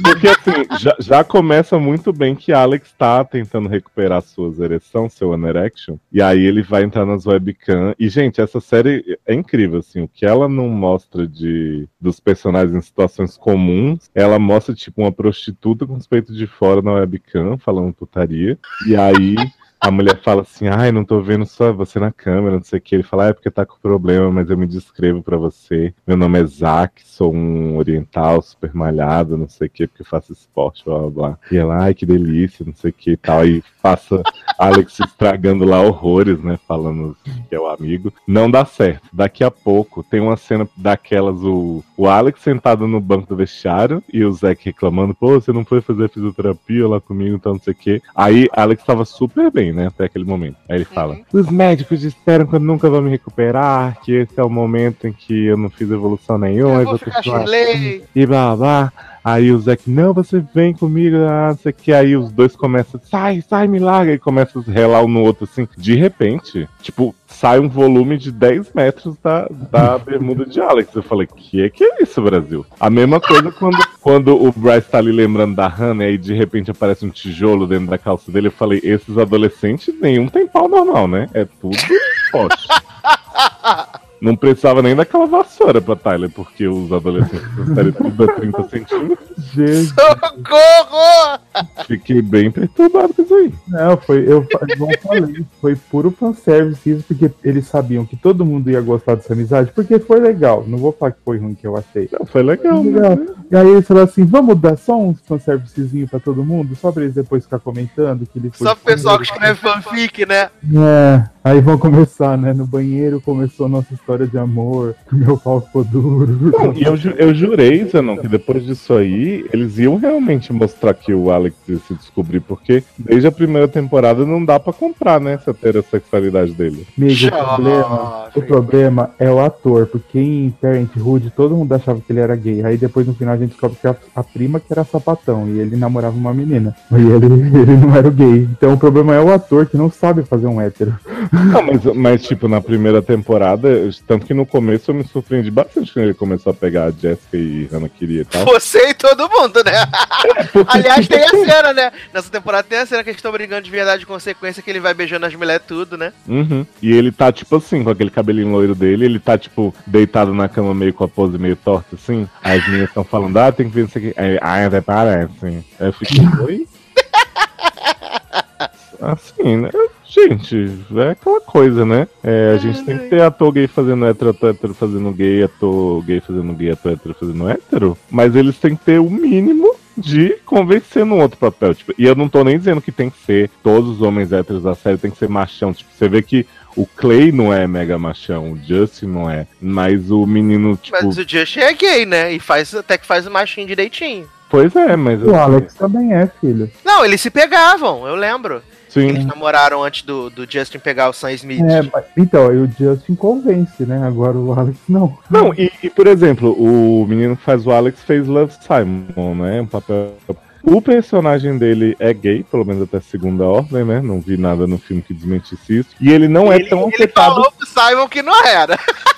Porque assim, já, já começa muito bem que Alex tá tentando recuperar suas ereção, seu anerection, e aí ele vai entrar nas webcam. E, gente, essa série é incrível, assim, o que ela não mostra de dos personagens em situações comuns, ela mostra, tipo, uma prostituta com os peitos de fora na webcam, falando putaria, e aí. A mulher fala assim, ai, não tô vendo só você na câmera, não sei o que. Ele fala, ah, é porque tá com problema, mas eu me descrevo pra você. Meu nome é Zack, sou um oriental super malhado, não sei o que, porque faço esporte, blá blá blá. E ela, ai, que delícia, não sei o que e tal. E passa Alex estragando lá horrores, né? Falando que é o amigo. Não dá certo. Daqui a pouco tem uma cena daquelas, o, o Alex sentado no banco do vestiário e o Zack reclamando, pô, você não foi fazer fisioterapia lá comigo, então não sei o que. Aí Alex tava super bem, né? Até aquele momento. Aí ele fala: Os médicos disseram que eu nunca vou me recuperar, que esse é o momento em que eu não fiz evolução nenhuma, eu e vou vou continuar chulei. e blá blá. Aí o Zack, não, você vem comigo, ah, não sei o que. Aí os dois começam, sai, sai, me larga. E começa a relar um no outro assim. De repente, tipo, sai um volume de 10 metros da, da bermuda de Alex. Eu falei, que é que é isso, Brasil? A mesma coisa quando, quando o Bryce tá ali lembrando da Hannah e de repente aparece um tijolo dentro da calça dele. Eu falei, esses adolescentes, nenhum tem pau normal, né? É tudo poste. Não precisava nem daquela vassoura pra Tyler, porque os adolescentes série tudo a 30 centímetros. Gente, Socorro! Fiquei bem perturbado com isso aí. não, foi, eu, eu falei, foi puro fanservice isso, porque eles sabiam que todo mundo ia gostar dessa amizade, porque foi legal. Não vou falar que foi ruim que eu achei. Não, foi legal, Legal. né? E aí eles falaram assim: vamos dar só um fanservicezinho pra todo mundo, só pra eles depois ficar comentando que ele foi. Só pro pessoal que escreve fanfic, né? É, aí vão começar, né? No banheiro começou nossa história de amor, que o meu pau ficou duro. Não, e eu, eu jurei, Zanon, que depois disso aí, eles iam realmente mostrar que o Alex ia se descobrir, porque desde a primeira temporada não dá pra comprar, né, essa heterossexualidade dele. Amigo, o problema, o problema é o ator, porque em Parenthood todo mundo achava que ele era gay. Aí depois no final a gente descobre que a, a prima que era sapatão e ele namorava uma menina. E ele, ele não era o gay. Então o problema é o ator que não sabe fazer um hétero. Não, mas, mas, tipo, na primeira temporada, tanto que no começo eu me surpreendi bastante quando ele começou a pegar a Jessica e Hannah queria e tal. Você e todo mundo, né? Aliás, tem a cena, né? Nessa temporada tem a cena que eles estão brigando de verdade com consequência, que ele vai beijando as mulheres tudo, né? Uhum. E ele tá, tipo assim, com aquele cabelinho loiro dele, ele tá, tipo, deitado na cama meio com a pose meio torta, assim. Aí as meninas estão falando, ah, tem que ver isso aqui. Aí, ah, até parece. Aí eu fiquei, oi? Assim, né? Gente, é aquela coisa, né? É, a gente tem que ter ator gay fazendo hétero, ator hétero fazendo gay, ator gay fazendo gay, ator hétero fazendo hétero. Mas eles têm que ter o mínimo de convencer no outro papel. Tipo, e eu não tô nem dizendo que tem que ser todos os homens héteros da série tem que ser machão. Tipo, você vê que o Clay não é mega machão, o Justin não é. Mas o menino, tipo. Mas o Justin é gay, né? E faz até que faz o machinho direitinho. Pois é, mas. O Alex também é, filho. Não, eles se pegavam, eu lembro. Sim. Eles namoraram antes do, do Justin pegar o Sam Smith. É, mas- então, aí o Justin convence, né? Agora o Alex não. Não, e, e, por exemplo, o menino que faz o Alex fez Love Simon, né? Um papel. O personagem dele é gay, pelo menos até segunda ordem, né? Não vi nada no filme que desmentisse isso. E ele não é ele, tão ele afetado. falou pro Simon que não era.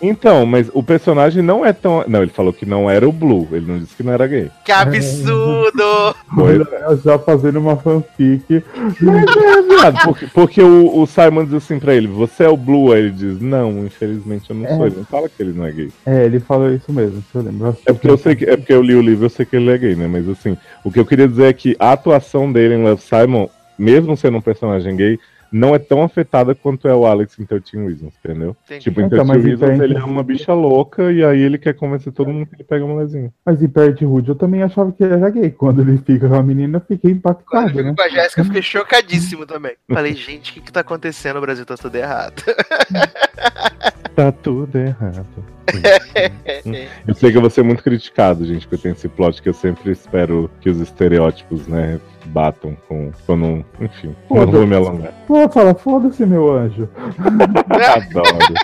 Então, mas o personagem não é tão. Não, ele falou que não era o Blue, ele não disse que não era gay. Que absurdo! Pois Olha, Já fazendo uma fanfic. Mas é, viado, porque, porque o, o Simon diz assim pra ele: Você é o Blue? Aí ele diz: Não, infelizmente eu não sou. É. Ele não fala que ele não é gay. É, ele falou isso mesmo, se eu lembro. É porque eu sei que é porque eu li o livro, eu sei que ele é gay, né? Mas assim, o que eu queria dizer é que a atuação dele em Love Simon, mesmo sendo um personagem gay, não é tão afetada quanto é o Alex em 13 Reasons, entendeu? Entendi. Tipo, em Então, 13 mas em Reasons 13 ele é uma bicha louca e aí ele quer convencer todo mundo que ele pega a mulherzinha. Mas em Perto Rude eu também achava que ele era gay. Quando ele fica com a menina, eu fiquei Quando impactado, eu né? com a Jéssica, eu fiquei chocadíssimo também. Falei, gente, o que, que tá acontecendo? O Brasil tá tudo errado. Tá tudo errado. Eu sei que eu vou ser muito criticado, gente, porque eu tenho esse plot que eu sempre espero que os estereótipos, né, batam com. Quando, enfim, não vou me alongar. Pô, fala, foda-se, meu anjo. Adoro.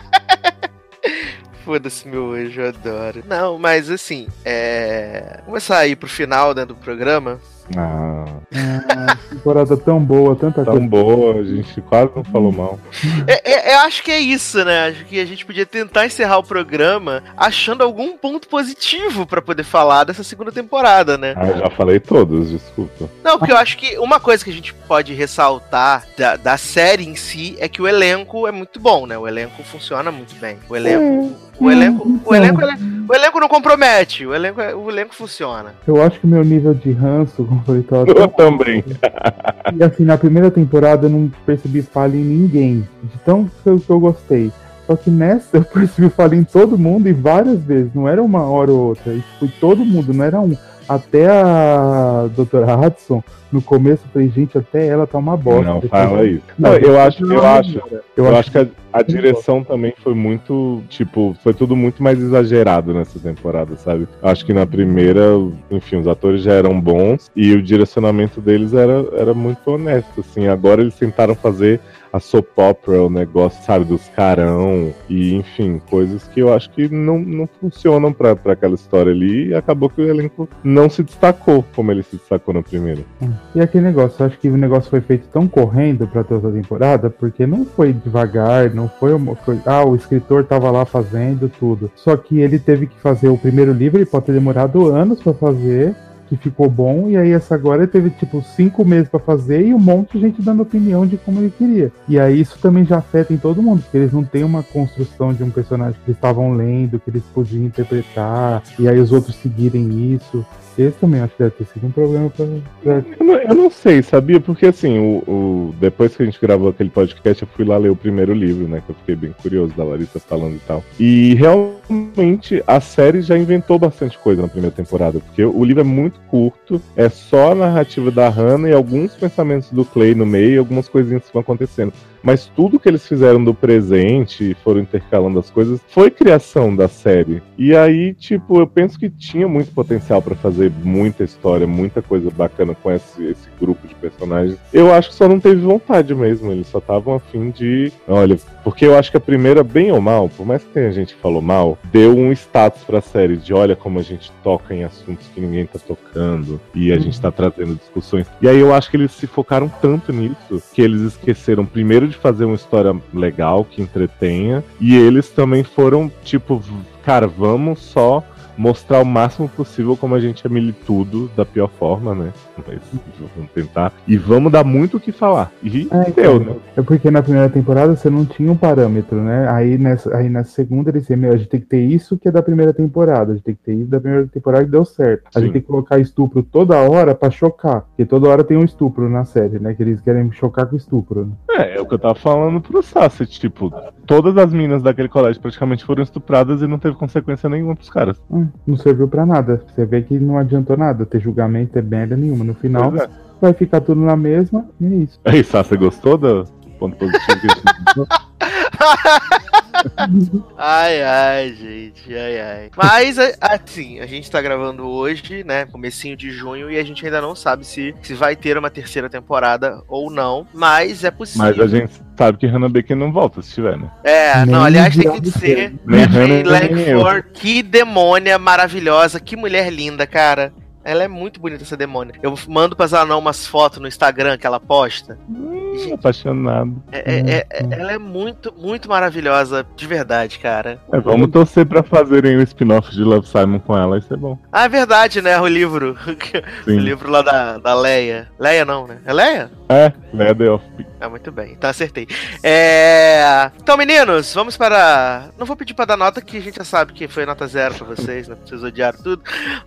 Foda-se, meu anjo, eu adoro. Não, mas assim, é. Vamos começar aí pro final né, do programa. Ah, Ah, temporada tão boa, tanta tão coisa. boa, a gente quase não falou mal. É, é- eu acho que é isso, né? Acho que a gente podia tentar encerrar o programa achando algum ponto positivo pra poder falar dessa segunda temporada, né? Ah, eu já falei todos, desculpa. Não, porque eu acho que uma coisa que a gente pode ressaltar da, da série em si é que o elenco é muito bom, né? O elenco funciona muito bem. O elenco. O elenco, o elenco, o elenco não compromete, o elenco, é- o elenco funciona. Eu acho que o meu nível de ranço, eu também. E assim, na primeira temporada eu não percebi falha em ninguém. De tão que eu, que eu gostei. Só que nessa eu percebi falha em todo mundo e várias vezes. Não era uma hora ou outra. E foi todo mundo, não era um. Até a doutora Hudson, no começo eu falei, gente, até ela tá uma bosta. Não, fala isso. Não, Não, eu acho, eu acho. melhora. Eu, acho que a, a direção também foi muito, tipo, foi tudo muito mais exagerado nessa temporada, sabe? Acho que na primeira, enfim, os atores já eram bons e o direcionamento deles era, era muito honesto, assim. Agora eles tentaram fazer a soap opera, o negócio, sabe, dos carão e, enfim, coisas que eu acho que não, não funcionam pra aquela história ali e acabou que o elenco não se destacou como ele se destacou na primeira. E aquele negócio, eu acho que o negócio foi feito tão correndo pra ter outra temporada, porque não foi devagar, não foi uma coisa. Ah, o escritor tava lá fazendo tudo. Só que ele teve que fazer o primeiro livro, ele pode ter demorado anos pra fazer, que ficou bom, e aí essa agora teve tipo cinco meses pra fazer e um monte de gente dando opinião de como ele queria. E aí isso também já afeta em todo mundo, porque eles não têm uma construção de um personagem que eles estavam lendo, que eles podiam interpretar, e aí os outros seguirem isso. Esse também acho que deve ter sido um problema pra. Eu não, eu não sei, sabia? Porque assim, o, o- depois que a gente gravou aquele podcast, eu fui lá ler o primeiro livro, né? Que eu fiquei bem curioso da Larissa falando e tal. E realmente a série já inventou bastante coisa na primeira temporada, porque o livro é muito curto, é só a narrativa da Hannah e alguns pensamentos do Clay no meio e algumas coisinhas que vão acontecendo. Mas tudo que eles fizeram do presente e foram intercalando as coisas foi criação da série. E aí, tipo, eu penso que tinha muito potencial pra fazer muita história, muita coisa bacana com esse, esse grupo de personagens. Eu acho que só não teve vontade mesmo. Eles só estavam afim de. Olha, porque eu acho que a primeira, bem ou mal, por mais que tenha gente que falou mal, deu um status pra série de olha como a gente toca em assuntos que ninguém tá tocando e a gente tá trazendo discussões. E aí eu acho que eles se focaram tanto nisso que eles esqueceram primeiro de fazer uma história legal que entretenha. E eles também foram tipo, cara, vamos só mostrar o máximo possível como a gente é militudo da pior forma, né? Mas vamos tentar. E vamos dar muito o que falar. E É, deu, então, né? É porque na primeira temporada você não tinha um parâmetro, né? Aí nessa, aí na segunda eles diziam, meu, a gente tem que ter isso que é da primeira temporada, a gente tem que ter isso da primeira temporada e deu certo. A Sim. gente tem que colocar estupro toda hora pra chocar, porque toda hora tem um estupro na série, né? Que eles querem chocar com estupro. Né? É, é o que eu tava falando pro Sassi, tipo, todas as meninas daquele colégio praticamente foram estupradas e não teve consequência nenhuma pros caras. Hum, não serviu pra nada. Você vê que não adiantou nada ter julgamento, é merda nenhuma. No final é. vai ficar tudo na mesma e é isso. Aí, Sassi, gostou do ponto positivo que a gente deu? Ai, ai, gente, ai, ai. Mas, a- assim, a gente tá gravando hoje, né, comecinho de junho, e a gente ainda não sabe se, se vai ter uma terceira temporada ou não, mas é possível. Mas a gente sabe que Hannah Baker não volta se tiver, né? É, Nem não, aliás, tem que de ser Nem Hannah. Langford. Que demônia maravilhosa, que mulher linda, cara. Ela é muito bonita, essa demônia. Eu mando pra Zanão umas fotos no Instagram que ela posta. Hum, apaixonado. É- é- é- é- ela é muito, muito maravilhosa, de verdade, cara. É, vamos torcer pra fazerem o spin-off de Love Simon com ela, isso é bom. Ah, é verdade, né? O livro. o livro lá da, da Leia. Leia não, né? É Leia? É, Leia The Off. Ah, muito bem. Então acertei. É... Então, meninos, vamos para. Não vou pedir pra dar nota, que a gente já sabe que foi nota zero pra vocês, né? Vocês odiaram tudo.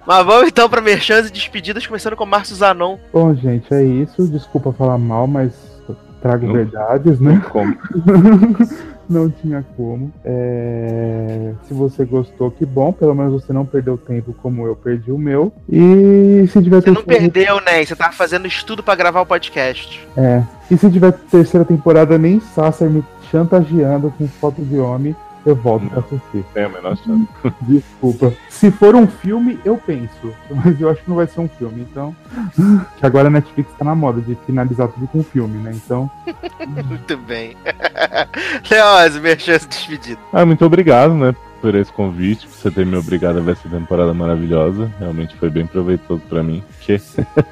Mas vamos então pra merchans e despedidas, começando com Márcio Zanon. Bom, gente, é isso. Desculpa falar mal, mas trago Não. verdades, né? Como? não tinha como. É, Se você gostou, que bom. Pelo menos você não perdeu tempo como eu perdi o meu. E se tiver Você não terceira- perdeu, né? Você tava fazendo estudo pra gravar o podcast. É. E se tiver terceira temporada, nem Sasser me chantageando com foto de homem, eu volto pra assistir. Tem a menor chance. Desculpa. Se for um filme, eu penso. Mas eu acho que não vai ser um filme, então. Que agora a Netflix tá na moda de finalizar tudo com filme, né? Então. Muito bem. Leoz, merchans e despedidas. Ah, muito obrigado, né, por esse convite, por você ter me obrigado a ver essa temporada maravilhosa. Realmente foi bem proveitoso pra mim. Que...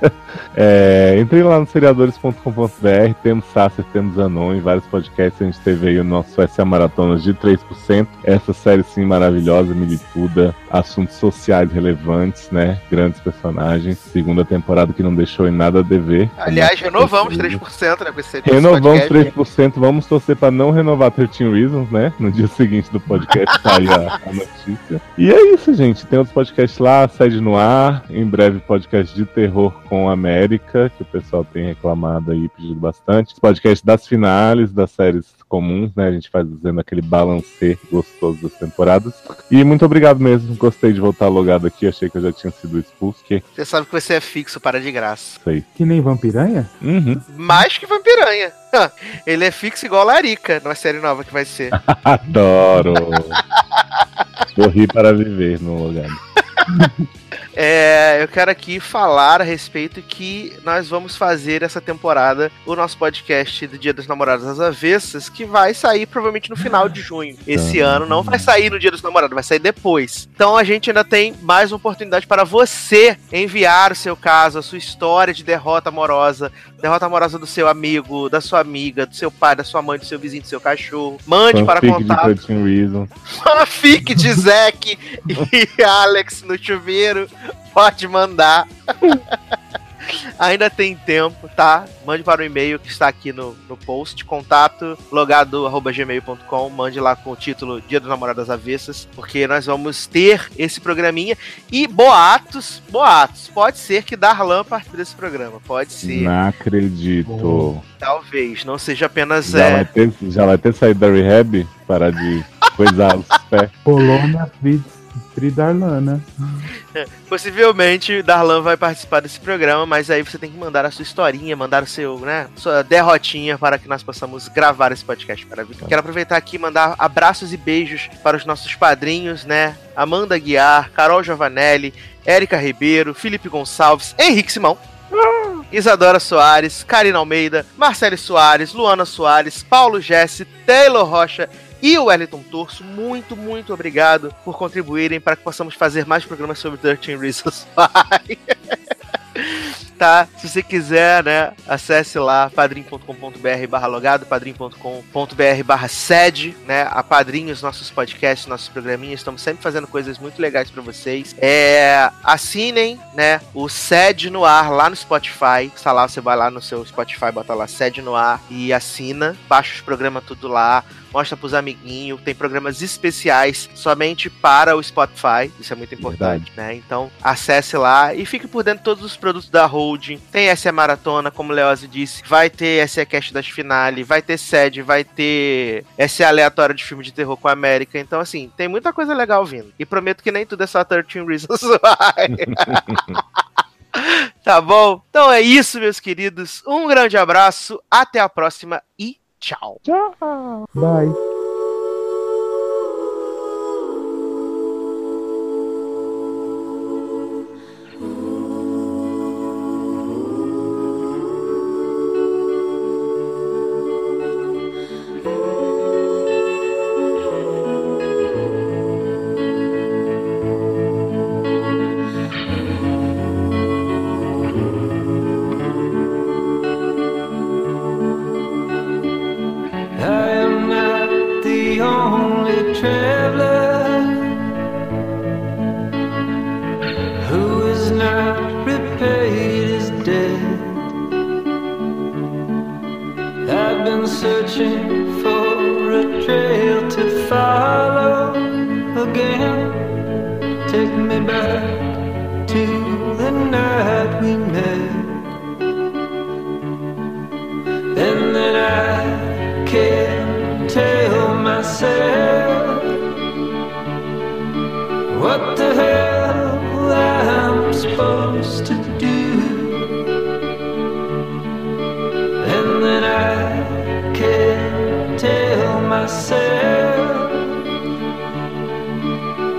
é, entrei lá no seriadores.com.br, temos Sasser, temos Anon, em vários podcasts a gente teve aí o nosso SA Maratonas de 3%. Essa série sim maravilhosa, milituda, assuntos sociais relevantes, né? Grandes personagens. Segunda temporada que não deixou em nada a dever. Aliás, renovamos 3%, né? Com esse Renovamos podcast. 3%, vamos torcer para não renovar 13 Reasons, né? No dia seguinte do podcast sair a, a notícia. E é isso, gente. Tem outros podcasts lá, sede no ar. Em breve, podcast de terror com a América, que o pessoal tem reclamado aí, pedido bastante. Podcast das finales, das séries comuns, né? A gente faz fazendo aquele balancê gostoso das temporadas. E muito obrigado mesmo. Gostei de voltar logado aqui. Achei que eu já tinha sido expulso. Que Você sabe que você é fixo, para de graça. sei. Que nem Vampiranha? Uhum. Mais que Vampiranha. Ele é fixo igual Larica, numa série nova que vai ser. Adoro! Morri para viver no lugar. É, eu quero aqui falar a respeito que nós vamos fazer essa temporada o nosso podcast do Dia dos Namorados às Avessas, que vai sair provavelmente no final de junho. Esse Tá. ano não vai sair no Dia dos Namorados, vai sair depois. Então a gente ainda tem mais uma oportunidade para você enviar o seu caso, a sua história de derrota amorosa, derrota amorosa do seu amigo, da sua amiga, do seu pai, da sua mãe, do seu vizinho, do seu cachorro. Mande para Fanfic contato 13 Reasons. fanfic de Zack e Alex no chuveiro, pode mandar. Ainda tem tempo, tá? Mande para o e-mail que está aqui no, no post, contato logado arroba gmail.com, mande lá com o título Dia dos Namoradas Avessas, porque nós vamos ter esse programinha e boatos, boatos, pode ser que Darlan participe desse programa, pode ser, Não acredito. talvez, não seja apenas Já, é, vai ter, já vai ter saído da rehab? Parar de coisar os pés. Polônia Fritz Fridarlana. Possivelmente Darlan vai participar desse programa, mas aí você tem que mandar a sua historinha, mandar o seu, né, sua derrotinha para que nós possamos gravar esse podcast para vir. Quero aproveitar aqui e mandar abraços e beijos para os nossos padrinhos, né? Amanda Guiar, Carol Giovanelli, Érica Ribeiro, Felipe Gonçalves, Henrique Simão. Isadora Soares, Karina Almeida, Marcele Soares, Luana Soares, Paulo Jesse, Taylor Rocha e o Wellington Torso, muito, muito obrigado por contribuírem para que possamos fazer mais programas sobre 13 Reasons Why. tá? Se você quiser, né, acesse lá padrim.com.br barra logado, padrim.com.br barra sede, né, a padrinho os nossos podcasts, nossos programinhas, estamos sempre fazendo coisas muito legais para vocês. É, assinem, né, o sede no ar lá no Spotify, está lá, você vai lá no seu Spotify, bota lá sede no ar e assina, baixa os programas tudo lá, mostra pros amiguinhos, tem programas especiais somente para o Spotify, isso é muito importante, né? Então, acesse lá e fique por dentro de todos os produtos da Holding. Tem essa maratona, como o Leozzi disse, vai ter essa cast das finale, vai ter sede, vai ter essa aleatória de filme de terror com a América. Então, assim, tem muita coisa legal vindo. E prometo que nem tudo é só 13 Reasons Why. Tá bom? Então é isso, meus queridos. Um grande abraço, até a próxima e Ciao. Ciao. Bye.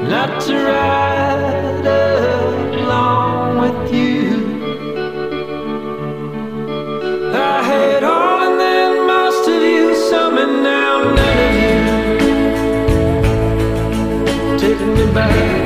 Not to ride along with you. I had all and then most of you, some and now none of you. Taking me back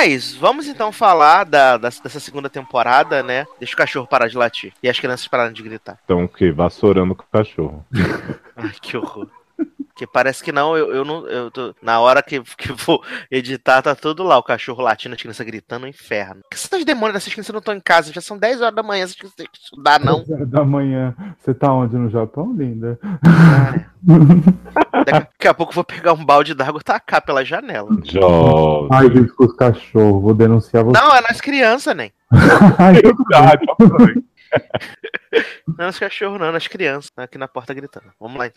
Mas, vamos então falar da, da- dessa segunda temporada, né? Deixa o cachorro parar de latir. E as crianças pararem de gritar. Então o quê? Vassourando com o cachorro. Ai, que horror. Que parece que não, eu, eu não. Eu tô, na hora que, que vou editar, tá tudo lá. O cachorro latindo, as crianças gritando, um inferno. Que essas demônios dessas crianças não estão em casa? Já são 10 horas da manhã, vocês têm que estudar, não. Dez horas da manhã. Você tá onde? No Japão, linda? Daqui a pouco eu vou pegar um balde d'água e tacar pela janela. Jovem. Ai, gente, com os cachorros. Vou denunciar você. Não, é nas crianças, nem. Ai, Verdade, Não é nos cachorros, não, é nas crianças. Aqui na porta gritando. Vamos lá então.